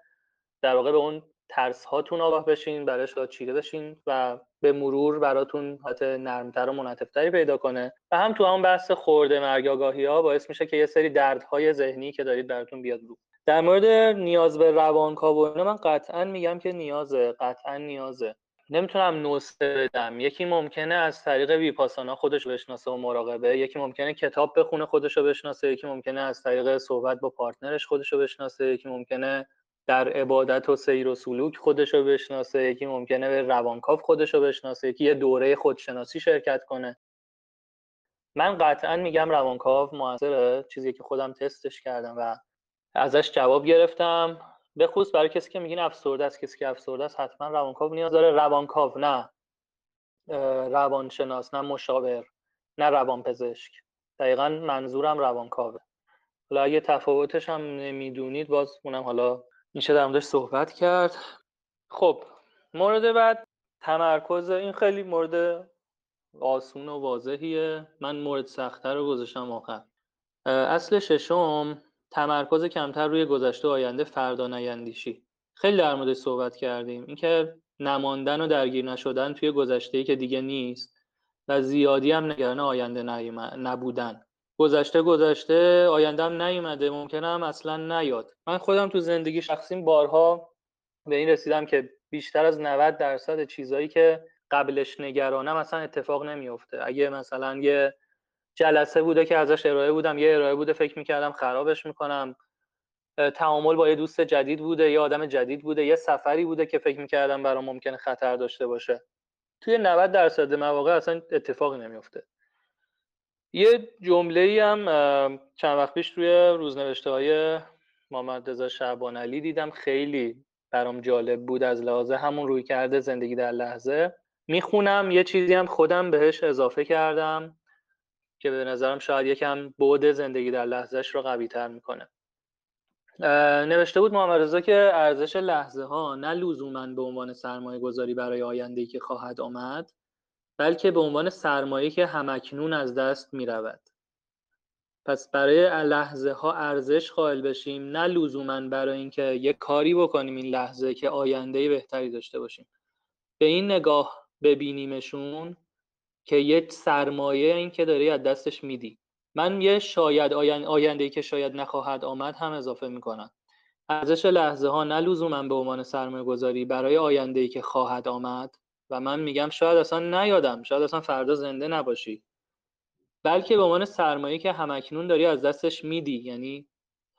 در واقع به اون ترس هاتون آگاه بشین براش چیره بشین و به مرور براتون حالت نرمتر و منطفتری پیدا کنه. و هم تو همون بحث خورده مرگ آگاهی ها باعث میشه که یه سری دردهای ذهنی که دارید براتون بیاد رو. در مورد نیاز به روانکاو و من قطعا میگم که نیازه قطعا نیازه. نمی‌تونم نسخه بدم. یکی ممکنه از طریق ویپاسانا خودش بشناسه و مراقبه یکی ممکنه کتاب بخونه خودش رو بشناسه یکی ممکنه از طریق صحبت با پارتنرش خودش رو بشناسه یکی ممکنه در عبادت و سیر و سلوک خودش رو بشناسه یکی ممکنه به روانکاو خودش رو بشناسه یکی یه دوره خودشناسی شرکت کنه. من قطعا میگم روانکاو موثره چیزی که خودم تستش کردم و ازش جواب گرفتم. به خصوص برای کسی که میگین افسرده است کسی که افسرده است حتما روانکاو نیاز داره. روانکاو نه روانشناس نه مشاور نه روانپزشک. دقیقا منظورم روانکاوه. حالا اگه تفاوتش هم نمی‌دونید باز اونم حالا میشه در موردش صحبت کرد. خب مورد بعد تمرکز این خیلی مورد آسون و واضحیه. من مورد سختتر رو گذاشتم آخر. اصل ششم تمرکز کمتر روی گذشته و آینده فردا نیندیشی. خیلی در موردش صحبت کردیم. اینکه نماندن و درگیر نشدن توی گذشته که دیگه نیست و زیادی هم نگران آینده نبودن. گذشته گذشته آینده هم نیومده. ممکنه هم اصلا نیاد. من خودم تو زندگی شخصیم بارها به این رسیدم که بیشتر از 90 درصد چیزایی که قبلش نگرانم اصلا اتفاق نمیفته اگه مثلا یه جلسه بوده که ازش ارائه بودم یه ارائه بوده فکر می‌کردم خرابش می‌کنم. تعامل با یه دوست جدید بوده یه آدم جدید بوده یه سفری بوده که فکر می‌کردم برام ممکنه خطر داشته باشه. توی 90 درصد مواقع اصلا اتفاقی نمیفته یه جمله ای هم چند وقت پیش توی روزنوشته های محمد رضا شعبان علی دیدم. خیلی برام جالب بود از لحاظ همون روی کرده زندگی در لحظه. می‌خونم یه چیزی هم خودم بهش اضافه کردم. که به نظرم شاید یکم بود زندگی در لحظهش رو قوی تر می‌کنه نوشته بود محمد رضا که ارزش لحظه ها نه لزوما به عنوان سرمایه گذاری برای آینده که خواهد آمد بلکه به عنوان سرمایه که همکنون از دست می رود. پس برای لحظه ها ارزش قائل بشیم نه لزوما برای اینکه یک کاری بکنیم این لحظه که آینده بهتری داشته باشیم به این نگاه ببینیمشون که یک سرمایه این که داری از دستش میدی. من یه شاید آینده ای که شاید نخواهد آمد هم اضافه می‌کنم. ارزش لحظه ها نه لزوما به عنوان سرمایه گذاری برای آینده که خواهد آمد. و من میگم شاید اصلا نیادم. شاید اصلا فردا زنده نباشی. بلکه به عنوان سرمایه که همکنون داری از دستش میدی. یعنی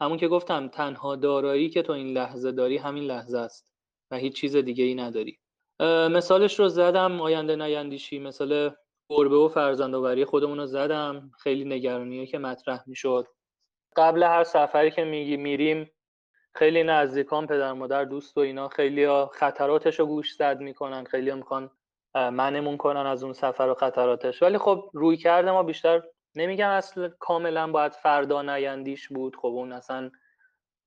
همون که گفتم تنها دارایی که تو این لحظه داری همین لحظه است. و هیچ چیز دیگه ای نداری مثالش رو زدم. آینده نیندیشی. مثال گربه و فرزندآوری خودمون رو زدم. خیلی نگرانیه که مطرح می‌شد. قبل هر سفری که میگی میریم خیلی نزدیکان پدر مادر دوست و اینا خیلی خطراتش رو گوش زد می‌کنن. خیلی می‌خوان منمون کنن از اون سفر و خطراتش. ولی خب روی کرده ما بیشتر نمیگم اصل کاملا باید فردا نیندیش بود. خب اون اصلا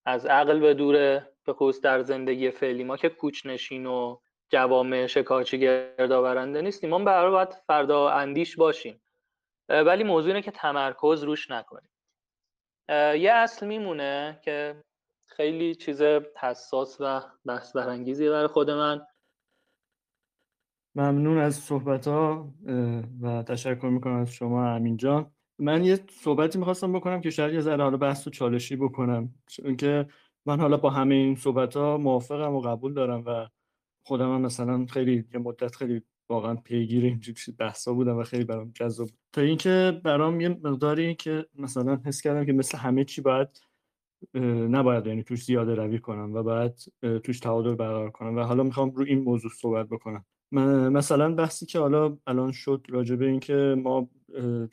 از عقل به دوره به خصوص در زندگی فعلی ما که کوچ نشین و جوامع شکارچی گردآورنده نیستیم. ما برای باید فردا اندیش باشیم. ولی موضوع اینه که تمرکز روش نکنیم. یه اصل میمونه که خیلی چیز حساس و بحث برانگیزی برای خود من. ممنون از صحبت ها و تشکر می‌کنم از شما امین جان. من یه صحبتی می‌خواستم بکنم که شاید یه ذره حالا بحث و چالشی بکنم. چون که من حالا با همه این صحبت ها موافقم و قبول دارم و خودم هم مثلا خیلی یه مدت خیلی واقعا پیگیر این بحثا بودم و خیلی برام جذاب تا اینکه برام یه مقداری که مثلا حس کردم که مثل همه چی باید نباید یعنی توش زیاده روی کنم و بعد توش تعادل برقرار کنم و حالا می‌خوام رو این موضوع صحبت بکنم. مثلا بحثی که حالا الان شد راجع به اینکه ما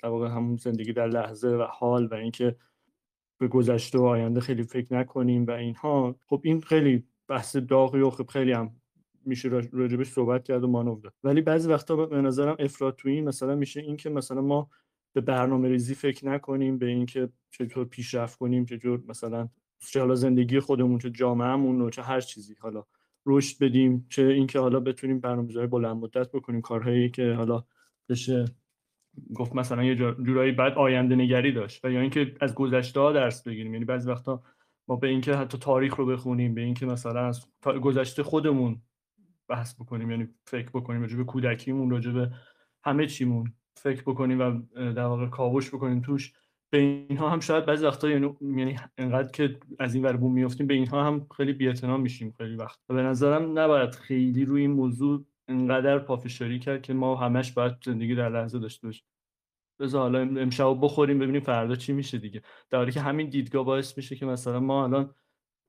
در واقع همون زندگی در لحظه و حال و اینکه به گذشته و آینده خیلی فکر نکنیم و اینها خب این خیلی بحث داغی و خب خیلی هم میشه راجبش صحبت کرد و مانور داد. ولی بعضی وقتا به نظرم افراط توی مثلا میشه این که مثلا ما به برنامه ریزی فکر نکنیم به اینکه چطور پیشرفت کنیم چطور مثلا چه حالا زندگی خودمون چه جامعهمون و چه هر چیزی. حالا رشد بدیم چه اینکه حالا بتونیم برنامه‌ریزی بلند مدت بکنیم. کارهایی که حالا بشه گفت مثلا یه جورایی بعد آینده نگری داشت و یا اینکه از گذشته ها درس بگیریم. یعنی بعضی وقتا ما به اینکه حتی تاریخ رو بخونیم به اینکه مثلا از گذشته خودمون بحث بکنیم یعنی فکر بکنیم راجع به کودکیمون راجع به همه چیمون فکر بکنیم و در واقع کاوش بکنیم توش. به اینها هم شاید بعضی وقتا یعنی, یعنی انقدر که از این ور بوم میافتیم به اینها هم خیلی بی‌اعتنا میشیم خیلی وقت. و به نظرم نباید خیلی روی این موضوع انقدر پافشاری کرد که ما همش باید زندگی در لحظه داشته باشیم. بذار حالا امشب بخوریم ببینیم فردا چی میشه دیگه. در حالی که همین دیدگاه باعث میشه که مثلا ما الان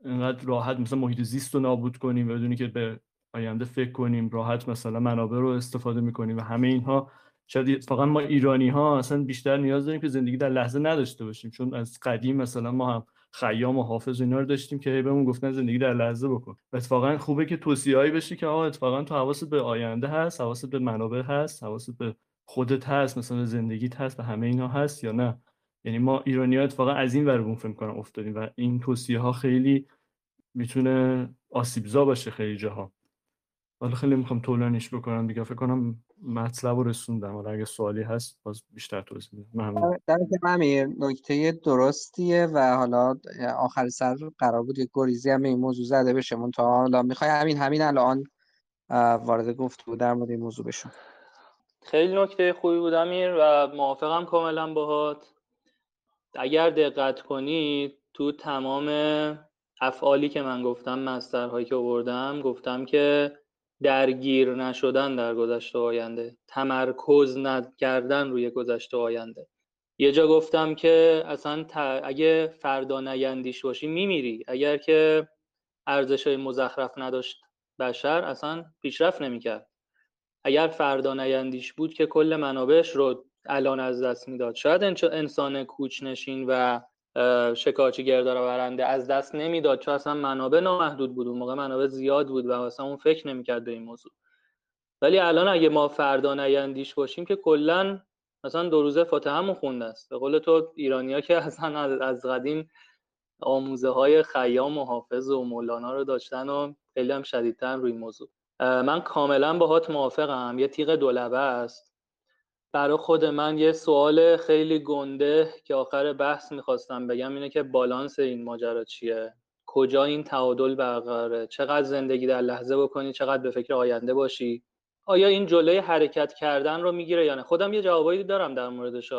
انقدر راحت مثلا محیط زیست رو نابود کنیم بدونی که به آینده فکر کنیم راحت مثلا منابع رو استفاده می‌کنیم و همه اینها شاید فقط ما ایرانی ها اصلا بیشتر نیاز داریم که زندگی در لحظه نداشته باشیم. چون از قدیم مثلا ما هم خیام و حافظ اینا رو داشتیم که بهمون گفتن زندگی در لحظه بکن. و اتفاقا خوبه که توصیه‌ای بشه که آقا اتفاقا تو حواست به آینده هست حواست به منابع هست حواست به خودت هست مثلا زندگیت هست و همه اینا هست یا نه. یعنی ما ایرانی ها اتفاقا از این ور فکر کنم افتادیم و این توصیه ها خیلی می‌تونه آسیبزا باشه خیلی جاها. حالا خیلی می‌خوام طولانیش بکنم دیگه. فکر کنم مطلب رو رسوندم. حالا اگه سوالی هست باز بیشتر توضیح میدم. ممنون. همین نکته درستیه و حالا آخر سر قرار بود یک گریزی هم این موضوع زده بشه. من تا حالا می‌خوای همین همین الان وارد گفت در مورد این موضوع بشون خیلی نکته خوبی بود امیر و موافقم کاملا باهات. اگر دقت کنید تو تمام افعالی که من گفتم مسترهایی که آوردم گفتم که درگیر نشدن در گذشته آینده. تمرکز نکردن روی گذشته آینده. یه جا گفتم که اصلا اگه فردا نیندیش باشی میمیری. اگر که ارزش های مزخرف نداشت بشر اصلا پیشرفت نمی‌کرد. اگر فردا نیندیش بود که کل منابعش رو الان از دست می‌داد. شاید انسان کوچنشین و شکارچی گردار برنده از دست نمی‌داد چون اصلا منابع نامحدود بود. اون موقع منابع زیاد بود و اصلا اون فکر نمی‌کرد به این موضوع. ولی الان اگه ما فردا نیندیش باشیم که کلا مثلا دو روزه فاتحه خونده است. به قول تو ایرانیا که <laughs> اصلا از قدیم آموزه های خیام و حافظ و مولانا رو داشتن و خیلی هم شدیدتر روی موضوع. من کاملا باهات موافقم. یه تیغ دولبه است. برای خود من یه سوال خیلی گنده که آخر بحث می‌خواستم بگم اینه که بالانس این ماجرا چیه؟ کجا این تعادل برقراره؟ چقدر زندگی در لحظه بکنی؟ چقدر به فکر آینده باشی؟ آیا این جلوی حرکت کردن رو می‌گیره یا نه؟ خودم یه جوابایی دارم در موردش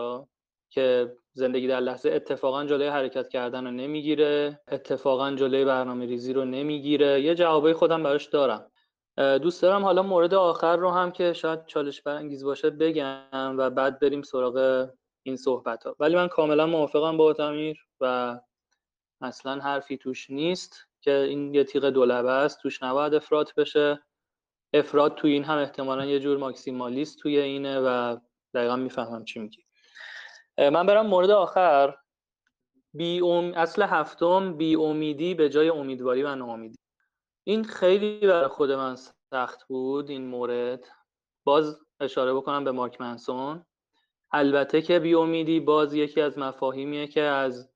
که زندگی در لحظه اتفاقا جلوی حرکت کردن رو نمی‌گیره اتفاقا جلوی برنامه ریزی رو نمی‌گیره. یه جوابای خودم براش دارم. دوست دارم حالا مورد آخر رو هم که شاید چالش برانگیز باشه بگم و بعد بریم سراغ این صحبت ها ولی من کاملا موافقم با امیر و اصلا حرفی توش نیست که این یه تیغ دولبه است. توش نباید افراد بشه. افراد توی این هم احتمالا یه جور ماکسیمالیست توی اینه و دقیقا می‌فهمم چی میگی. من برم مورد آخر. بی اصل هفتم بی امیدی به جای امیدواری و ناامیدی. این خیلی برای خود من سخت بود این مورد. باز اشاره بکنم به مارک منسون. البته که بی امیدی باز یکی از مفاهیمیه که از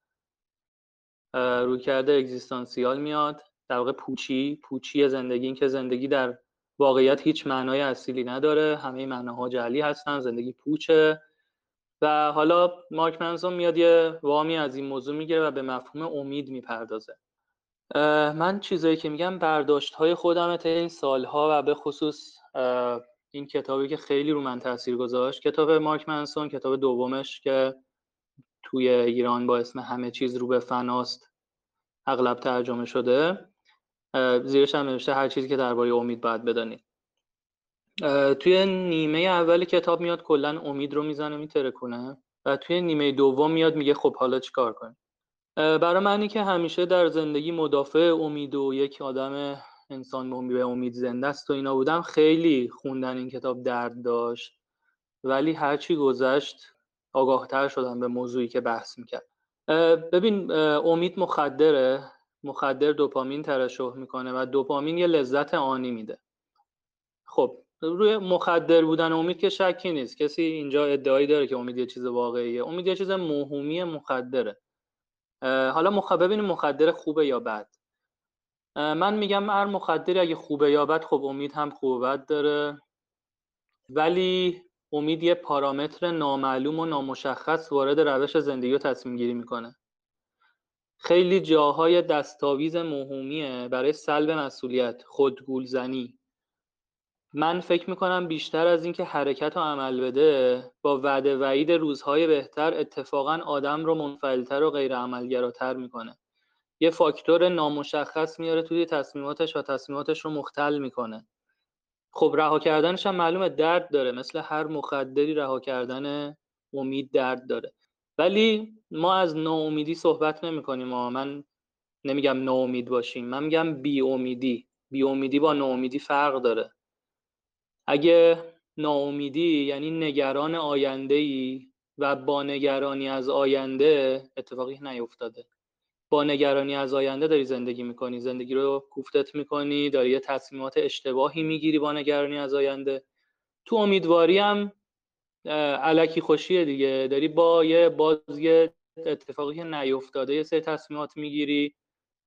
رویکرد اگزیستانسیال میاد. در واقع پوچی پوچی زندگی این که زندگی در واقعیت هیچ معنای اصیلی نداره. همه معناها جعلی هستن زندگی پوچه. و حالا مارک منسون میاد یه وامی از این موضوع می‌گیره و به مفهوم امید می‌پردازه. من چیزایی که میگم برداشت های خودم تا این سالها و به خصوص این کتابی که خیلی رو من تاثیر گذاشت کتاب مارک منسون کتاب دومش که توی ایران با اسم همه چیز رو به فناست اغلب ترجمه شده. زیرش هم نوشته هر چیزی که درباره امید باید بدانید. توی نیمه اول کتاب میاد کلا امید رو می‌زنه میتره کنه و توی نیمه دوم میاد میگه خب حالا چیکار کنیم؟ برای منی که همیشه در زندگی مدافع امید و یک آدم انسان به امید زنده است و اینا بودم. خیلی خوندن این کتاب درد داشت. ولی هرچی گذشت آگاهتر شدم به موضوعی که بحث می‌کرد. ببین امید مخدره. مخدر دوپامین ترشح می‌کنه و دوپامین یه لذت آنی میده. خب روی مخدر بودن امید که شکی نیست. کسی اینجا ادعایی داره که امید یه چیز واقعیه. امید یه چیز موهومی مخدره. حالا مخ... ببینیم مخدر خوبه یا بد. من میگم هر مخدری اگه خوبه یا بد خب امید هم خوب بد داره. ولی امید یه پارامتر نامعلوم و نامشخص وارد روش زندگی و تصمیم گیری می‌کنه. خیلی جاهای دستاویز موهومیه برای سلب مسئولیت خودگولزنی. من فکر می‌کنم بیشتر از اینکه حرکت و عمل بده با وعده وعید روزهای بهتر اتفاقا آدم رو منفعلتر و غیر عملگراتر می‌کنه. یه فاکتور نامشخص میاره توی تصمیماتش و تصمیماتش رو مختل می‌کنه. خب رها کردنش هم معلومه درد داره مثل هر مخدری رها کردن امید درد داره. ولی ما از ناامیدی صحبت نمی کنیم من نمیگم ناامید باشیم من میگم بی امیدی با ناامیدی فرق داره. اگه ناامیدی یعنی نگران آینده ای و با نگرانی از آینده اتفاقی نیفتاده. با نگرانی از آینده داری زندگی می‌کنی. زندگی رو کوفتت می‌کنی داری یه تصمیمات اشتباهی می‌گیری با نگرانی از آینده. تو امیدواری هم علکی خوشیه دیگه. داری با یه باز یه اتفاقی نیفتاده یه سری تصمیمات می‌گیری.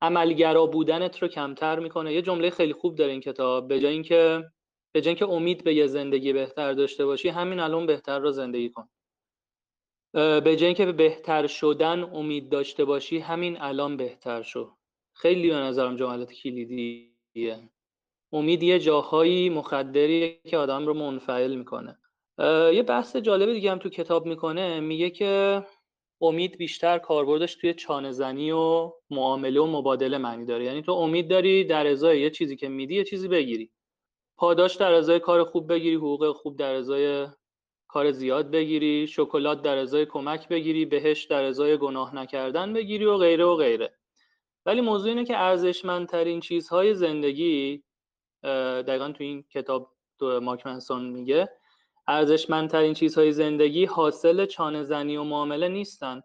عملگرا بودنت رو کمتر می‌کنه. یه جمله خیلی خوب داره این کتاب. به جای اینکه به جای اینکه امید به یه زندگی بهتر داشته باشی همین الان بهتر رو زندگی کن. به جای اینکه به بهتر شدن امید داشته باشی همین الان بهتر شو. خیلی به نظرم جملات کلیدیه. امید یه جاهایی مخدریه که آدم رو منفعل می‌کنه. یه بحث جالب دیگه هم تو کتاب می‌کنه. میگه که امید بیشتر کاربردش توی چانه زنی و معامله و مبادله معنی داره. یعنی تو امید داری در ازای یه چیزی که میدی یه چیزی بگیری. پاداش در ازای کار خوب بگیری حقوق خوب در ازای کار زیاد بگیری شکلات در ازای کمک بگیری بهش در ازای گناه نکردن بگیری و غیره و غیره. ولی موضوع اینه که ارزشمندترین چیزهای زندگی دقیقا تو این کتاب تو ماک منسون میگه ارزشمندترین چیزهای زندگی حاصل چانه زنی و معامله نیستند.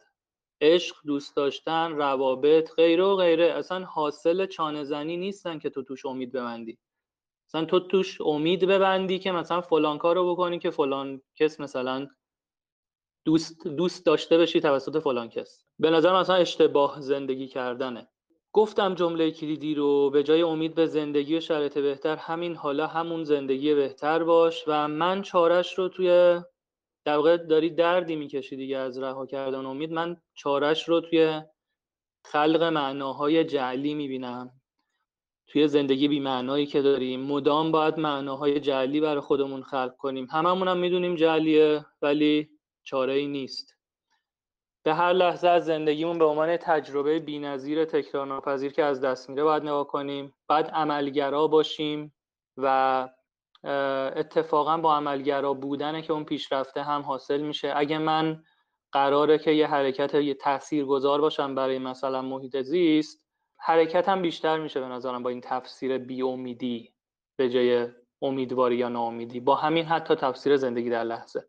عشق دوست داشتن روابط غیره و غیره. اصلا حاصل چانه زنی نیستن که تو توش امید ببندی. مثلا تو توش امید ببندی که مثلا فلان کار رو بکنی که فلان کس مثلا دوست دوست داشته بشی توسط فلان کس. به نظر مثلا اشتباه زندگی کردنه. گفتم جمله کلیدی رو به جای امید به زندگی و شرایط بهتر همین حالا همون زندگی بهتر باش و من چارش رو توی در واقع داری دردی می‌کشی دیگه از رها کردن امید. من چارش رو توی خلق معناهای جعلی می‌بینم. توی زندگی بی معنایی که داریم. مدام باید معناهای جعلی برای خودمون خلق کنیم. هممون هم می‌دونیم جعلیه ولی چاره ای نیست. به هر لحظه از زندگیمون به عنوان تجربه بی‌نظیر تکرارناپذیر که از دست میره باید نگاه کنیم. بعد عملگرا باشیم و اتفاقا با عملگرا بودنه که اون پیشرفته هم حاصل میشه. اگه من قراره که یه حرکت یه تأثیر گذار باشم برای مثلا محیط زیست حرکت هم بیشتر میشه به نظرم با این تفسیر بی امیدی به جای امیدواری یا ناامیدی. با همین حتی تفسیر زندگی در لحظه.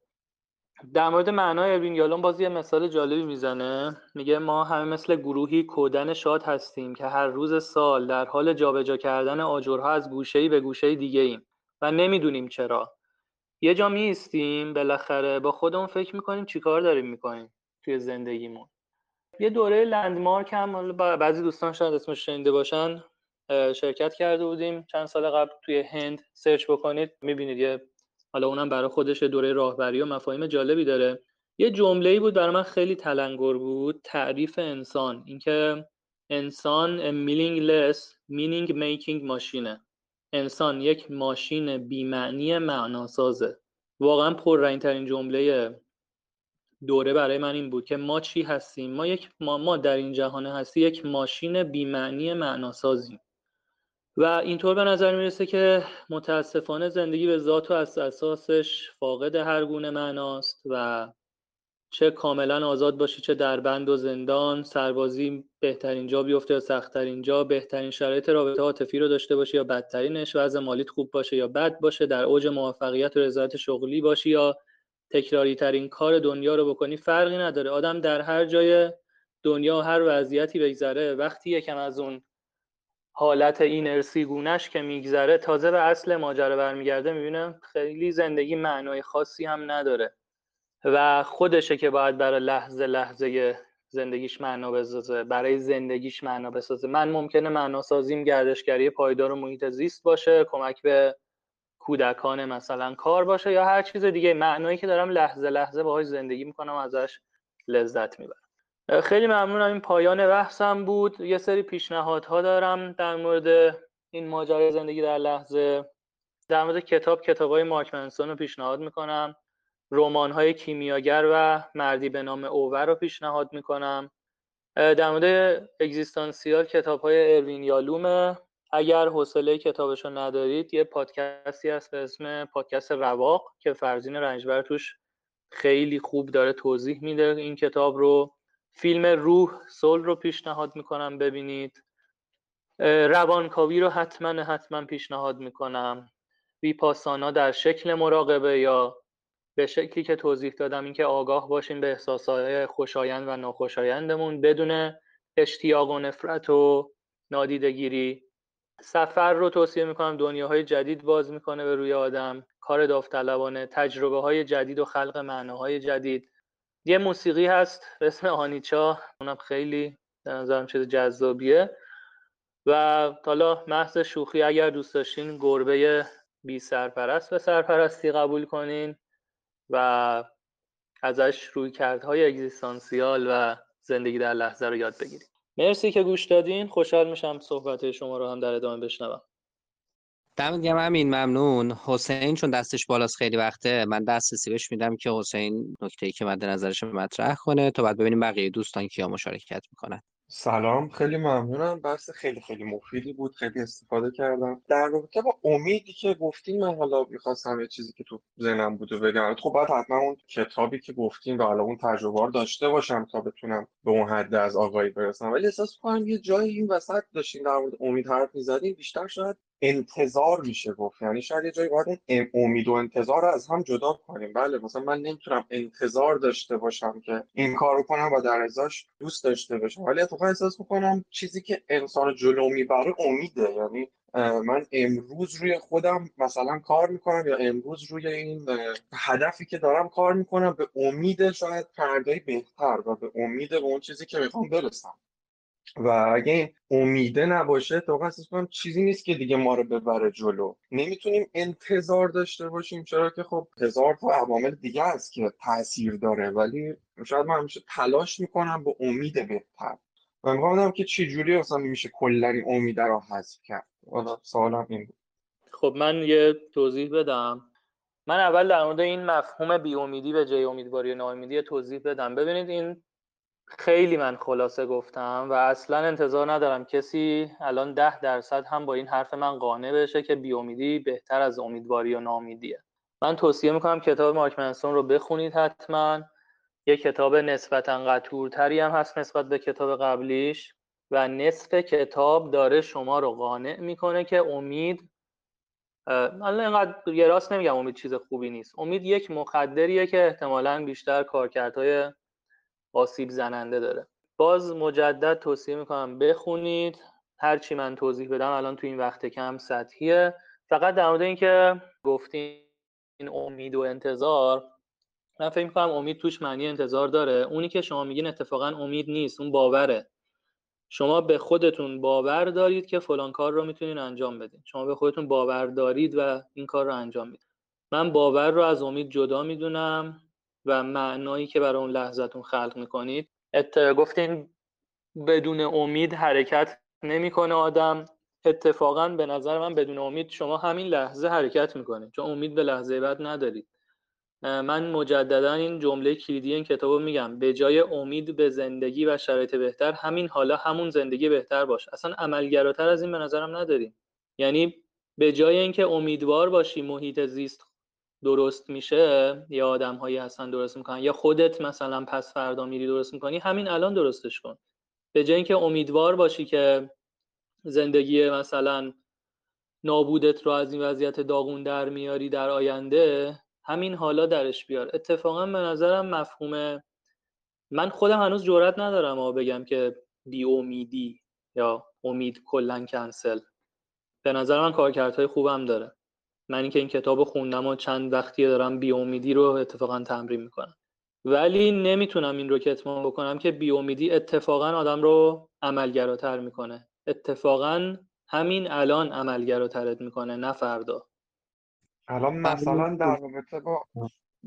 در مورد معنای اروین یالون باز یه مثال جالبی می‌زنه. میگه ما همه مثل گروهی کودن شاد هستیم که هر روز سال در حال جابجا کردن آجرها از گوشه‌ای به گوشه دیگه ایم و نمی‌دونیم چرا. یه جا میستیم بالاخره با خودمون فکر می‌کنیم چیکار داریم می‌کنیم توی زندگیمون. یه دوره لندمارک هم بعضی دوستان شاید اسمش شنیده باشن شرکت کرده بودیم. چند سال قبل توی هند سرچ بکنید می‌بینید یه حالا اونم برای خودش دوره راهبری و مفاهیم جالبی داره. یه جمله بود برای من خیلی تلنگر بود تعریف انسان. اینکه انسان meaningless meaning making ماشینه انسان یک ماشین بیمعنی معناسازه. واقعا پررنگ ترین جمله دوره برای من این بود که ما چی هستیم؟ ما یک ما, ما در این جهان هستی یک ماشین بیمعنی معناسازیم. و اینطور به نظر می‌رسه که متاسفانه زندگی به ذات و از اساسش فاقد هر گونه معناست و چه کاملا آزاد باشی چه در بند و زندان سربازی بهترین جا بیفته یا سختترین جا بهترین شرایط رابطه عاطفی رو داشته باشی یا بدترینش وضع مالیت خوب باشه یا بد باشه در اوج موفقیت و رضایت شغلی باشی یا تکراری ترین کار دنیا رو بکنی فرقی نداره. آدم در هر جای دنیا هر وضعیتی بگذره. وقتی یکم از اون حالت این ارسی گونش که میگذره تازه به اصل ماجرا برمیگرده می‌بینه خیلی زندگی معنای خاصی هم نداره و خودشه که باید برای لحظه لحظه زندگیش معنا بسازه برای زندگیش معنا بسازه. من ممکنه معنا سازیم گردشگری پایدار و محیط زیست باشه کمک به کودکان مثلا کار باشه یا هر چیز دیگه. معنایی که دارم لحظه لحظه باهاش زندگی می‌کنم ازش لذت می‌برم. خیلی ممنونم. این پایان بحثم بود. یه سری پیشنهادها دارم در مورد این ماجرای زندگی در لحظه. در مورد کتاب کتاب های مارک منسون رو پیشنهاد می‌کنم. رمان های کیمیاگر و مردی به نام اوور رو پیشنهاد می‌کنم. در مورد اگزیستانسیال کتاب های اروین یالومه اگر حوصله کتابش رو ندارید یه پادکستی هست به اسم پادکست رواق که فرزین رنجبر توش خیلی خوب داره توضیح میده این کتاب رو. فیلم روح سول رو پیشنهاد می‌کنم ببینید. روانکاوی رو حتما حتما پیشنهاد می‌کنم. ویپاسانا در شکل مراقبه یا به شکلی که توضیح دادم اینکه آگاه باشیم به احساسات خوشایند و ناخوشایندمون بدون اشتیاق و نفرت و نادیدگیری سفر رو توصیه می‌کنم دنیاهای جدید باز می‌کنه به روی آدم کار داوطلبانه تجربه های جدید و خلق معناهای جدید. یه موسیقی هست به اسم آنیچا اونم خیلی به نظرم چیز جذابیه. و حالا محض شوخی اگر دوست داشتین گربه بی سرپرست به سرپرستی قبول کنین و ازش روی کردهای اگزیستانسیال و زندگی در لحظه رو یاد بگیرید مرسی که گوش دادین. خوشحال میشم صحبت شما رو هم در ادامه بشنوم. دمت گرم همین ممنون. حسین چون دستش بالاست خیلی وقته من دسترسی بهش میدم که حسین نکته ای که مد نظرش مطرح کنه. تا بعد ببینیم بقیه دوستان کیا مشارکت می‌کنن. سلام خیلی ممنونم. بحث خیلی خیلی مفیدی بود خیلی استفاده کردم. در رابطه با امیدی که گفتین من حالا می‌خواستم یه چیزی که تو ذهنم بود و بگم. خب باید حتما اون کتابی که گفتین و حالا اون تجربه رو داشته باشم تا بتونم به اون حد از آگاهی برسم. ولی احساس کنم یه جایی این وسط داشتین در مورد امید حرف می‌زدین بیشتر شاید انتظار میشه گفت. یعنی شاید یه جایی باید امید و انتظار رو از هم جدا کنیم. بله مثلا من نمی‌تونم انتظار داشته باشم که این کارو کنم و در ازاش دوست داشته باشم. ولی اتفاقا احساس می‌کنم چیزی که انسان جلو می‌بره امیده. یعنی من امروز روی خودم مثلا کار می‌کنم یا امروز روی این هدفی که دارم کار می‌کنم به امید شاید فردایی بهتر و به امید به اون چیزی که می‌خوام برسم. و اگه این امیده نباشه تو احساس کنم چیزی نیست که دیگه ما رو ببره جلو. نمی‌تونیم انتظار داشته باشیم چرا که خب هزار تا عوامل دیگه است که تاثیر داره ولی شاید من همیشه تلاش می‌کنم به امید بهتر. و می‌خوام که چه جوری اصلا میشه کلا این امیده رو حذف کرد. حالا سوالم این بود. خب من یه توضیح بدم. من اول در مورد این مفهوم بی امیدی به جای امیدواری و ناامیدی توضیح بدم. ببینید این خیلی من خلاصه گفتم و اصلا انتظار ندارم کسی الان ده درصد هم با این حرف من قانع بشه که بیامیدی بهتر از امیدواری و نامیدیه من توصیه می‌کنم کتاب مارک منسون رو بخونید حتما. یه کتاب نسبتا قطورتری هم هست نسبت به کتاب قبلیش و نصف کتاب داره شما رو قانع می‌کنه که امید الان اینقدر یه راست نمیگم امید چیز خوبی نیست. امید یک مقدریه که احتمالا بیشتر کارکردهای آسیب زننده داره. باز مجدد توصیه می‌کنم بخونید. هرچی من توضیح بدم الان تو این وقت کم سطحیه. فقط در مورد اینکه گفتین این امید و انتظار من فکر می‌کنم امید توش معنی انتظار داره. اونی که شما میگین اتفاقا امید نیست اون باوره. شما به خودتون باور دارید که فلان کار رو می‌تونین انجام بدین. شما به خودتون باور دارید و این کار رو انجام می‌دید. من باور رو از امید جدا می‌دونم. و معنایی که برای اون لحظتون خلق می‌کنید. گفتین بدون امید حرکت نمی‌کنه آدم. اتفاقا به نظر من بدون امید شما همین لحظه حرکت می‌کنید. چون امید به لحظه بعد ندارید. من مجددا این جمله کلیدی این کتاب میگم. به جای امید به زندگی و شرایط بهتر همین حالا همون زندگی بهتر باش. اصلا عملگراتر از این به نظرم نداریم. یعنی به جای اینکه امیدوار باشی محیط زیست درست میشه؟ یا آدم هایی هستن درست می‌کنن. یا خودت مثلا پس فردا میری درست می‌کنی؟ همین الان درستش کن. به جای اینکه امیدوار باشی که زندگی مثلا نابودت رو از این وضعیت داغون در میاری در آینده همین حالا درش بیار. اتفاقا به نظرم مفهوم من خودم هنوز جرات ندارم و بگم که بی امیدی یا امید کلا کنسل. به نظر من کارکردهای خوبم داره. من اینکه این کتاب خوندم و چند وقتی دارم بیامیدی رو اتفاقا تمرین می‌کنم. ولی نمی‌تونم این رو کتمان بکنم که بیامیدی اتفاقا آدم رو عملگراتر می‌کنه. اتفاقا همین الان عملگراترت می‌کنه نه فردا. الان مثلا در رابطه با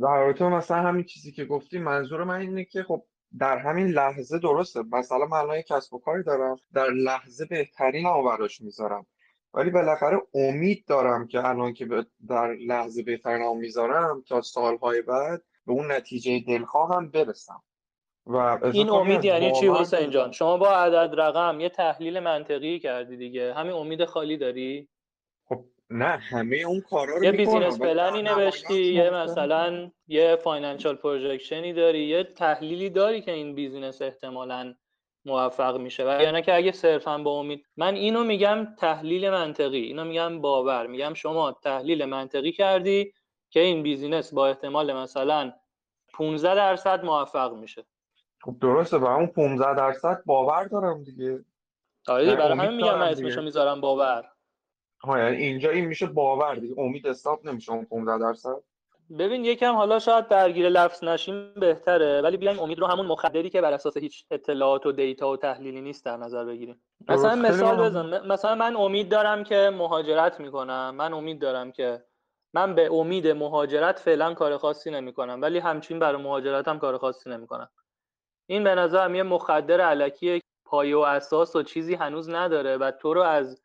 در رابطه مثلا همین چیزی که گفتی منظور من اینه که خب در همین لحظه درسته. مثلا من الان کسب و کاری دارم در لحظه بهترین آوراش می‌ذارم. ولی بالاخره امید دارم که الان که در لحظه بهترین می‌ذارم تا سالهای بعد به اون نتیجه دلخواهم برسم. و این امید یعنی چی حسین جان؟ شما با عدد رقم یه تحلیل منطقی کردی دیگه. همین امید خالی داری؟ خب نه همه اون کارا رو یه business plan ی نوشتی یه مثلا یه financial projection ی داری یه تحلیلی داری که این business احتمالاً موفق میشه. و یعنی که اگه صرفا با امید من اینو میگم تحلیل منطقی. اینو میگم باور. میگم شما تحلیل منطقی کردی که این business با احتمال مثلا 15 درصد موفق میشه. خب درسته با اون 15 درصد باور دارم دیگه. آره برای همین میگم من اسمشو می‌ذارم باور. ها یعنی اینجا این میشه باور دیگه. امید حساب نمیشه اون 15 درصد. ببین یکم حالا شاید درگیر لفظ نشیم بهتره ولی بیایم امید رو همون مخدری که بر اساس هیچ اطلاعات و دیتا و تحلیلی نیست در نظر بگیریم. مثلا مثال بزن. مثلا من امید دارم که مهاجرت می‌کنم. من امید دارم که من به امید مهاجرت فعلا کار خاصی نمی‌کنم ولی همچین برای مهاجرت هم کار خاصی نمی‌کنم. این به نظرم یه مخدر علکیه پایه و اساس و چیزی هنوز نداره و تو رو از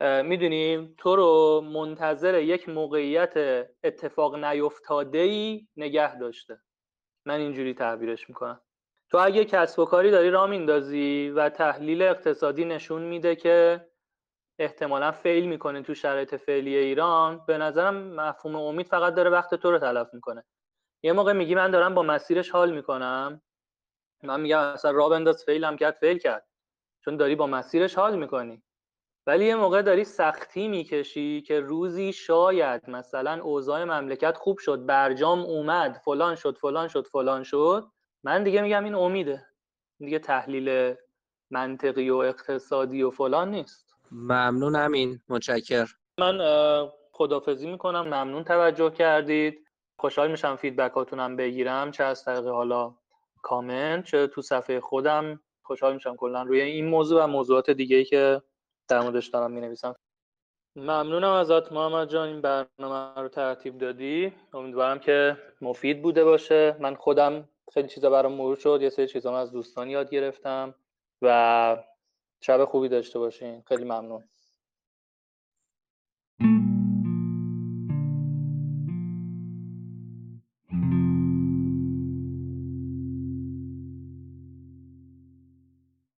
می‌دونی تو رو منتظر یک موقعیت اتفاق نیفتاده ای نگه داشته. من اینجوری تعبیرش می‌کنم. تو اگه کسب و کاری داری راه میندازی و تحلیل اقتصادی نشون میده که احتمالا فیل می‌کنه تو شرایط فعلی ایران به نظرم مفهوم امید فقط داره وقت تو رو تلف می‌کنه. یه موقع میگی من دارم با مسیرش حال می‌کنم. من میگم اصلا راه بنداز فیل هم کرد فیل کرد. چون داری با مسیرش حال می‌کنی. ولی یه موقع داری سختی می‌کشی که روزی شاید مثلا اوضاع مملکت خوب شد برجام اومد فلان شد فلان شد فلان شد. من دیگه میگم این امیده. دیگه تحلیل منطقی و اقتصادی و فلان نیست. ممنون امین. متشکر من خدافزی می‌کنم. ممنون توجه کردید. خوشحال میشم فیدبکاتونم بگیرم. چه از طریق حالا کامنت چه تو صفحه خودم. خوشحال میشم کلا روی این موضوع و موضوعات دیگه ای که در موردش دارم می نویسم ممنونم ازت محمد جان این برنامه رو ترتیب دادی. امیدوارم که مفید بوده باشه. من خودم خیلی چیزا برام مرور شد. یه سری چیزا از دوستان یاد گرفتم و شب خوبی داشته باشین. خیلی ممنون.